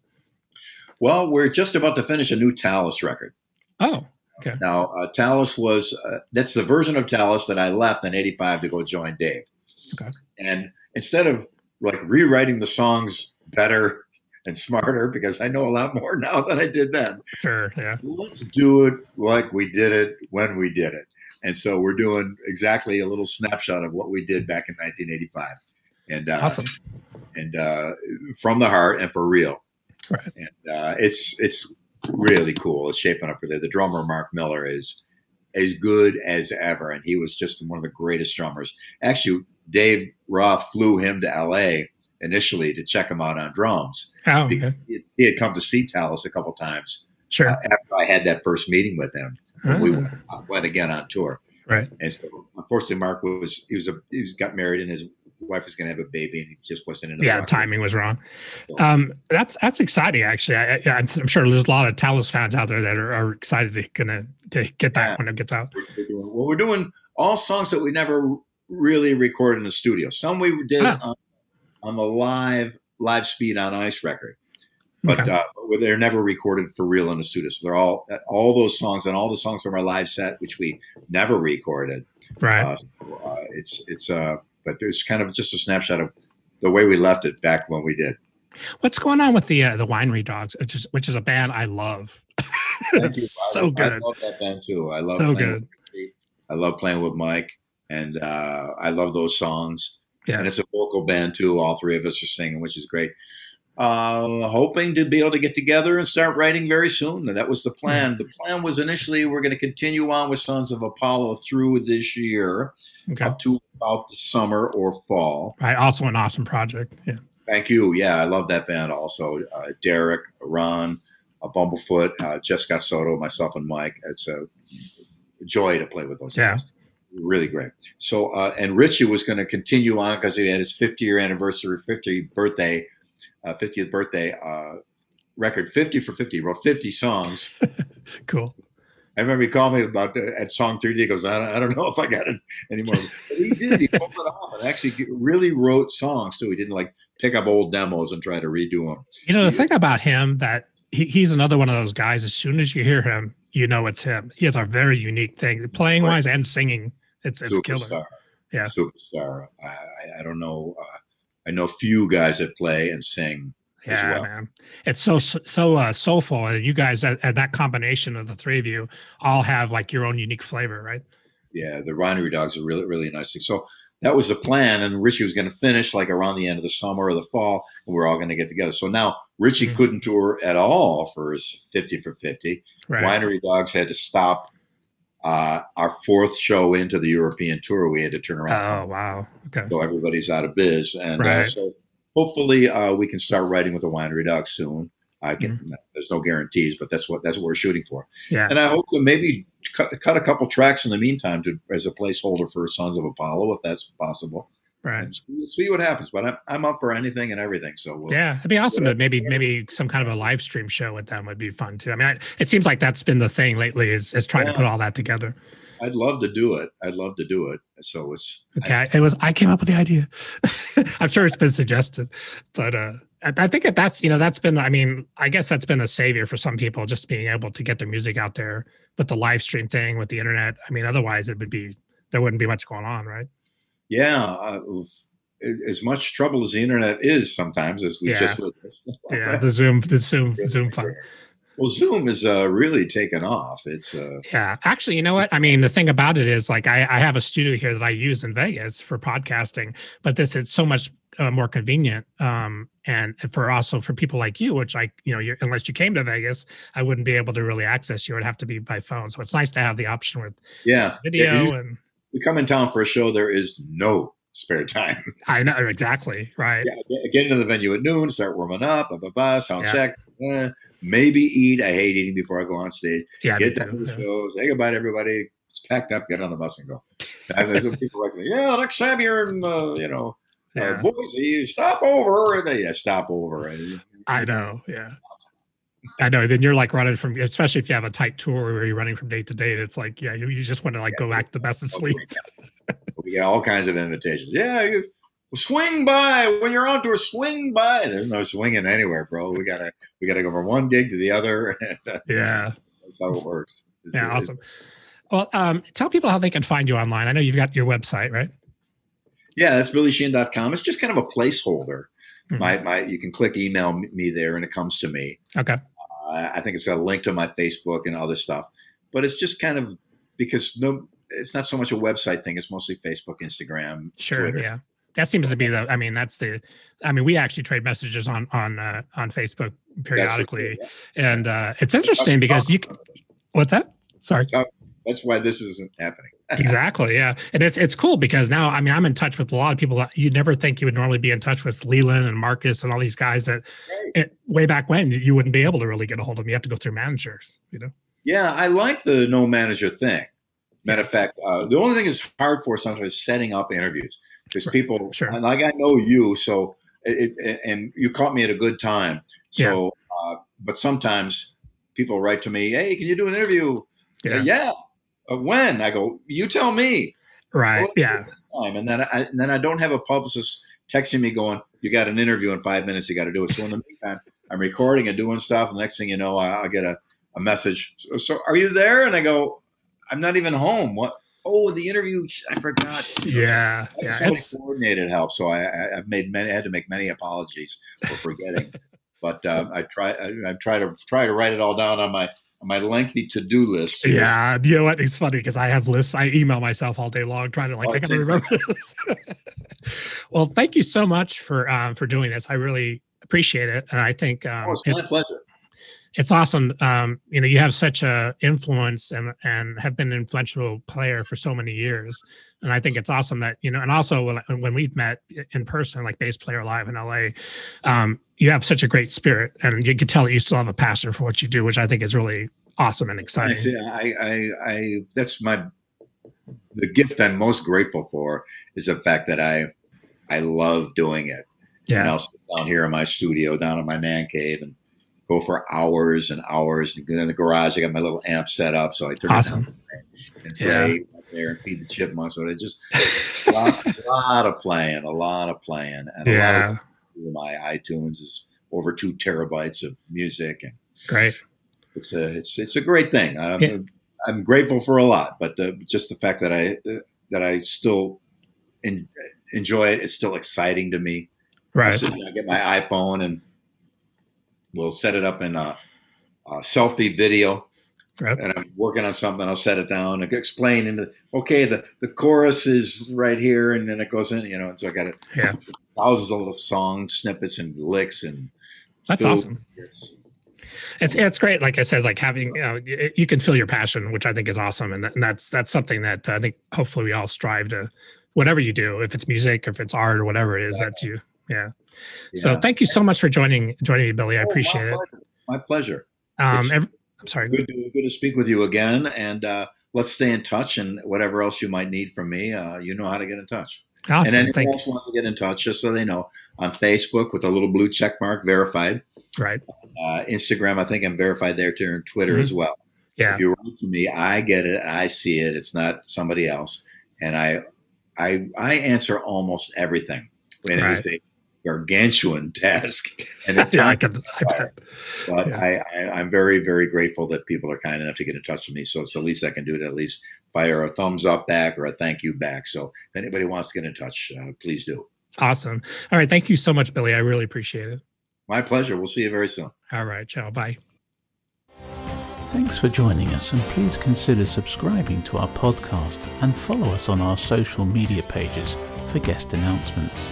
Speaker 3: Well, we're just about to finish a new Talas record.
Speaker 2: Oh, okay.
Speaker 3: Now, uh, Talas was uh, that's the version of Talas that I left in '85 to go join Dave.
Speaker 2: Okay.
Speaker 3: And instead of like rewriting the songs better and smarter, because I know a lot more now than I did then,
Speaker 2: sure. Yeah.
Speaker 3: let's do it like we did it when we did it. And so we're doing exactly a little snapshot of what we did back in 1985, and uh,
Speaker 2: Awesome.
Speaker 3: and uh, from the heart and for real.
Speaker 2: Right.
Speaker 3: And uh, it's it's really cool. It's shaping up for there. The drummer Mark Miller is as good as ever, and he was just one of the greatest drummers. Actually, Dave Roth flew him to L.A. initially to check him out on drums.
Speaker 2: Oh, okay.
Speaker 3: he he had come to see Talas a couple times
Speaker 2: Sure.
Speaker 3: uh, after I had that first meeting with him. We
Speaker 2: Ah,
Speaker 3: went, went again on tour.
Speaker 2: Right.
Speaker 3: And so, unfortunately, Mark was he was a he was got married and his wife was going to have a baby, and he just wasn't in the
Speaker 2: yeah, timing was wrong.
Speaker 3: So-
Speaker 2: Um, that's that's exciting. Actually, I, I'm sure there's a lot of Talas fans out there that are, are excited to gonna to get that
Speaker 3: Yeah.
Speaker 2: when it gets out.
Speaker 3: We're, doing, well, we're doing all songs that we never really recorded in the studio. Some we did
Speaker 2: Ah.
Speaker 3: on, on the live live speed on ice record, but
Speaker 2: Okay.
Speaker 3: uh, they're never recorded for real in the studio. So they're all all those songs and all the songs from our live set, which we never recorded.
Speaker 2: right.
Speaker 3: Uh, so, uh, it's it's uh, but it's kind of just a snapshot of the way we left it back when we did.
Speaker 2: What's going on with the uh, the Winery Dogs, which is which is a band I love.
Speaker 3: Thank you.
Speaker 2: it's
Speaker 3: I
Speaker 2: so good.
Speaker 3: I love that band too. I love
Speaker 2: So good.
Speaker 3: with I love playing with Mike, and uh, I love those songs.
Speaker 2: Yeah.
Speaker 3: And it's a vocal band too. All three of us are singing, which is great. Uh, hoping to be able to get together and start writing very soon. That was the plan. The plan was initially we're going to continue on with Sons of Apollo through this year
Speaker 2: Okay.
Speaker 3: up to about the summer or fall.
Speaker 2: Right. Also an awesome project. Yeah.
Speaker 3: Thank you. Yeah, I love that band also. Uh, Derek, Ron, uh, Bumblefoot, uh, Jeff Scott Soto, myself, and Mike. It's a joy to play with those
Speaker 2: Yeah.
Speaker 3: guys. Really great. So, uh, and Richie was going to continue on because he had his 50 year anniversary, 50 birthday, uh, 50th birthday uh, record, 50 for 50. He wrote 50 songs.
Speaker 2: Cool.
Speaker 3: I remember he called me about uh, at song 3D. He goes, I don't, I don't know if I got it anymore. But he did. He pulled it off and actually really wrote songs too. He didn't like pick up old demos and try to redo them.
Speaker 2: You know, the
Speaker 3: Yeah.
Speaker 2: thing about him that he, he's another one of those guys. As soon as you hear him, you know it's him. He has a very unique thing, playing wise and singing. It's it's killer. Yeah.
Speaker 3: Superstar. I, I, don't know. Uh, I know few guys that play and sing.
Speaker 2: Yeah,
Speaker 3: well.
Speaker 2: man. It's so so uh, soulful, and you guys at, at that combination of the three of you all have like your own unique flavor, right?
Speaker 3: Yeah, the Winery Dogs are really, really nice thing. So that was the plan, and Richie was going to finish like around the end of the summer or the fall, and we're all going to get together. So now Richie
Speaker 2: Mhm.
Speaker 3: couldn't tour at all for his 50 for 50.
Speaker 2: Right.
Speaker 3: Winery Dogs had to stop uh, our fourth show into the European tour. We had to turn around.
Speaker 2: Oh wow. Okay.
Speaker 3: so everybody's out of biz. And uh, so hopefully uh, we can start writing with the winery dog soon. I can.
Speaker 2: Mm-hmm.
Speaker 3: There's no guarantees, but that's what that's what we're shooting for.
Speaker 2: Yeah.
Speaker 3: And I hope to maybe cut, cut a couple tracks in the meantime to as a placeholder for Sons of Apollo, if that's possible.
Speaker 2: Right.
Speaker 3: And see, see what happens. But I'm I'm up for anything and everything. So we'll,
Speaker 2: Yeah, it'd be awesome to maybe maybe some kind of a live stream show with them would be fun too. I mean, I, it seems like that's been the thing lately is is trying to put all that together.
Speaker 3: I'd love to do it. I'd love to do it. So it's
Speaker 2: okay. I, it was I came up with the idea. I'm sure it's been suggested, but uh, I think that that's you know that's been I mean I guess that's been a savior for some people just being able to get their music out there with the live stream thing with the internet. I mean otherwise it would be there wouldn't be much going on, right?
Speaker 3: Yeah, uh, as much trouble as the internet is sometimes, as we
Speaker 2: Yeah.
Speaker 3: just witnessed.
Speaker 2: Yeah, the Zoom, the Zoom, Zoom fun.
Speaker 3: Well, Zoom is uh, really taken off. It's uh,
Speaker 2: Yeah, actually, you know what? I mean, the thing about it is, like, I, I have a studio here that I use in Vegas for podcasting, but this is so much uh, more convenient, um, and for also for people like you, which I, you know, you're, unless you came to Vegas, I wouldn't be able to really access you. It would have to be by phone. So it's nice to have the option with
Speaker 3: yeah.
Speaker 2: video,
Speaker 3: Yeah, you-
Speaker 2: and
Speaker 3: we come in town for a show. There is no spare time.
Speaker 2: I know exactly right.
Speaker 3: yeah, get- into the venue at noon, start warming up, blah blah blah, sound
Speaker 2: Yeah.
Speaker 3: check. eh, maybe eat. I hate eating before I go on stage.
Speaker 2: Yeah,
Speaker 3: get down to the
Speaker 2: yeah.
Speaker 3: show, say goodbye to everybody. It's packed up. Get on the bus and go. And people like, me, yeah, next time you're in, uh, you know, uh, Boise, stop over. And they yeah, stop over. And
Speaker 2: I know. Yeah. I know. Then you're like running from, especially if you have a tight tour where you're running from date to date. It's like, yeah, you, you just want to like go back to the best of sleep.
Speaker 3: we get all kinds of invitations. Yeah, you swing by when you're on tour. Swing by. There's no swinging anywhere, bro. We gotta we gotta go from one gig to the other. And uh,
Speaker 2: Yeah.
Speaker 3: that's how it works. It's-
Speaker 2: Yeah. Awesome. Well, um, tell people how they can find you online. I know you've got your website, right?
Speaker 3: Yeah, that's billysheehan.com. It's just kind of a placeholder.
Speaker 2: Mhm.
Speaker 3: My my you can click email me there and it comes to me.
Speaker 2: Okay.
Speaker 3: I think it's got a link to my Facebook and other stuff. But it's just kind of because no it's not so much a website thing, it's mostly Facebook, Instagram,
Speaker 2: Sure.
Speaker 3: Twitter.
Speaker 2: Yeah. That seems to be the. I mean, that's the. I mean, we actually trade messages on on uh, on Facebook periodically,
Speaker 3: what-
Speaker 2: and uh, it's interesting because you. What's that? Sorry.
Speaker 3: That's why this isn't happening.
Speaker 2: Exactly. Yeah, and it's it's cool because now I mean I'm in touch with a lot of people that you'd never think you would normally be in touch with Leland and Marcus and all these guys that it, way back when you- wouldn't be able to really get a hold of them. You have to go through managers. You know.
Speaker 3: Yeah, I like the no manager thing. Matter of fact, uh, the only thing that's hard for sometimes is setting up interviews because
Speaker 2: Right,
Speaker 3: people,
Speaker 2: sure.
Speaker 3: like I know you, so it, it, and you caught me at a good time. So, uh, but sometimes people write to me, "Hey, can you do an interview?"
Speaker 2: Yeah.
Speaker 3: Yeah. When I go, you tell me.
Speaker 2: Right.
Speaker 3: Well,
Speaker 2: Yeah.
Speaker 3: Time. And then I, and then I don't have a publicist texting me going, "You got an interview in five minutes. You got to do it." So in the meantime, I'm recording and doing stuff. And the next thing you know, I, I get a, a message. So, so are you there? And I go, I'm not even home. What? Oh, the interview. I forgot.
Speaker 2: Yeah.
Speaker 3: I
Speaker 2: Yeah.
Speaker 3: just
Speaker 2: It's
Speaker 3: coordinated help. So I, I, I've made many. I had to make many apologies for forgetting. but uh, I try. I, I try to try to write it all down on my my lengthy to do list.
Speaker 2: Yeah, you know what? It's funny because I have lists. I email myself all day long trying to like
Speaker 3: Oh,
Speaker 2: I gotta remember this. well, thank you so much for um, for doing this. I really appreciate it, and I think um,
Speaker 3: Oh, it's
Speaker 2: it's
Speaker 3: my pleasure.
Speaker 2: It's awesome. Um, you know, you have such a influence and and have been an influential player for so many years, and I think it's awesome that you know. And also when when we've met in person, like bass player live in LA, um, you have such a great spirit, and you can tell that you still have a passion for what you do, which I think is really awesome and exciting.
Speaker 3: Yeah, I, I, I, that's my, the gift I'm most grateful for is the fact that I, I love doing it.
Speaker 2: Yeah.
Speaker 3: And I'll sit down here in my studio, down in my man cave, and go for hours and hours. And get in the garage, I got my little amp set up, so I turn it
Speaker 2: Awesome.
Speaker 3: down and play up there and feed the chipmunks. So it just a lot, a lot of playing, a lot of playing, and a lot of my iTunes is over two terabytes of music, and
Speaker 2: Great.
Speaker 3: it's a it's it's a great thing. I'm,
Speaker 2: Yeah.
Speaker 3: I'm grateful for a lot, but uh, just the fact that I that I still en- enjoy it, it's still exciting to me.
Speaker 2: Right.
Speaker 3: sit I get my iPhone and we'll set it up in a, a selfie video.
Speaker 2: Right.
Speaker 3: And I'm working on something. I'll set it down and explain. And okay, the the chorus is right here, and then it goes in. You know, and so I got it.
Speaker 2: Yeah.
Speaker 3: Thousands of song snippets and licks and.
Speaker 2: That's awesome. It's it's great. Like I said, like having you, know, you can feel your passion, which I think is awesome, and, and that's that's something that uh, I think hopefully we all strive to. Whatever you do, if it's music, if it's art, or whatever it is, that's you. Yeah. So thank you so much for joining joining me, Billy. I
Speaker 3: Oh, my
Speaker 2: appreciate it.
Speaker 3: pleasure. My pleasure.
Speaker 2: Um,
Speaker 3: It's-
Speaker 2: ev- I'm sorry.
Speaker 3: good to, good to speak with you again and uh, let's stay in touch and whatever else you might need from me uh, you know how to get in touch
Speaker 2: Awesome.
Speaker 3: and anyone else wants to get in touch just so they know on facebook with a little blue check mark verified
Speaker 2: Right.
Speaker 3: uh, instagram i think i'm verified there too and twitter
Speaker 2: Mhm.
Speaker 3: as well
Speaker 2: Yeah.
Speaker 3: If you write to me, I get it. I see it. It's not somebody else, and I, I, I answer almost everything. And
Speaker 2: Right.
Speaker 3: it is a gargantuan task, and it's
Speaker 2: yeah, I
Speaker 3: time
Speaker 2: could. I bet.
Speaker 3: but
Speaker 2: Yeah.
Speaker 3: I, I, I'm very, very grateful that people are kind enough to get in touch with me. So it's the least I can do to at least fire a thumbs up back or a thank you back. So if anybody wants to get in touch, uh, please do.
Speaker 2: Awesome. All right. Thank you so much, Billy. I really appreciate it.
Speaker 3: My pleasure. We'll see you very soon.
Speaker 2: All right. Ciao. Bye.
Speaker 1: Thanks for joining us, and please consider subscribing to our podcast and follow us on our social media pages for guest announcements.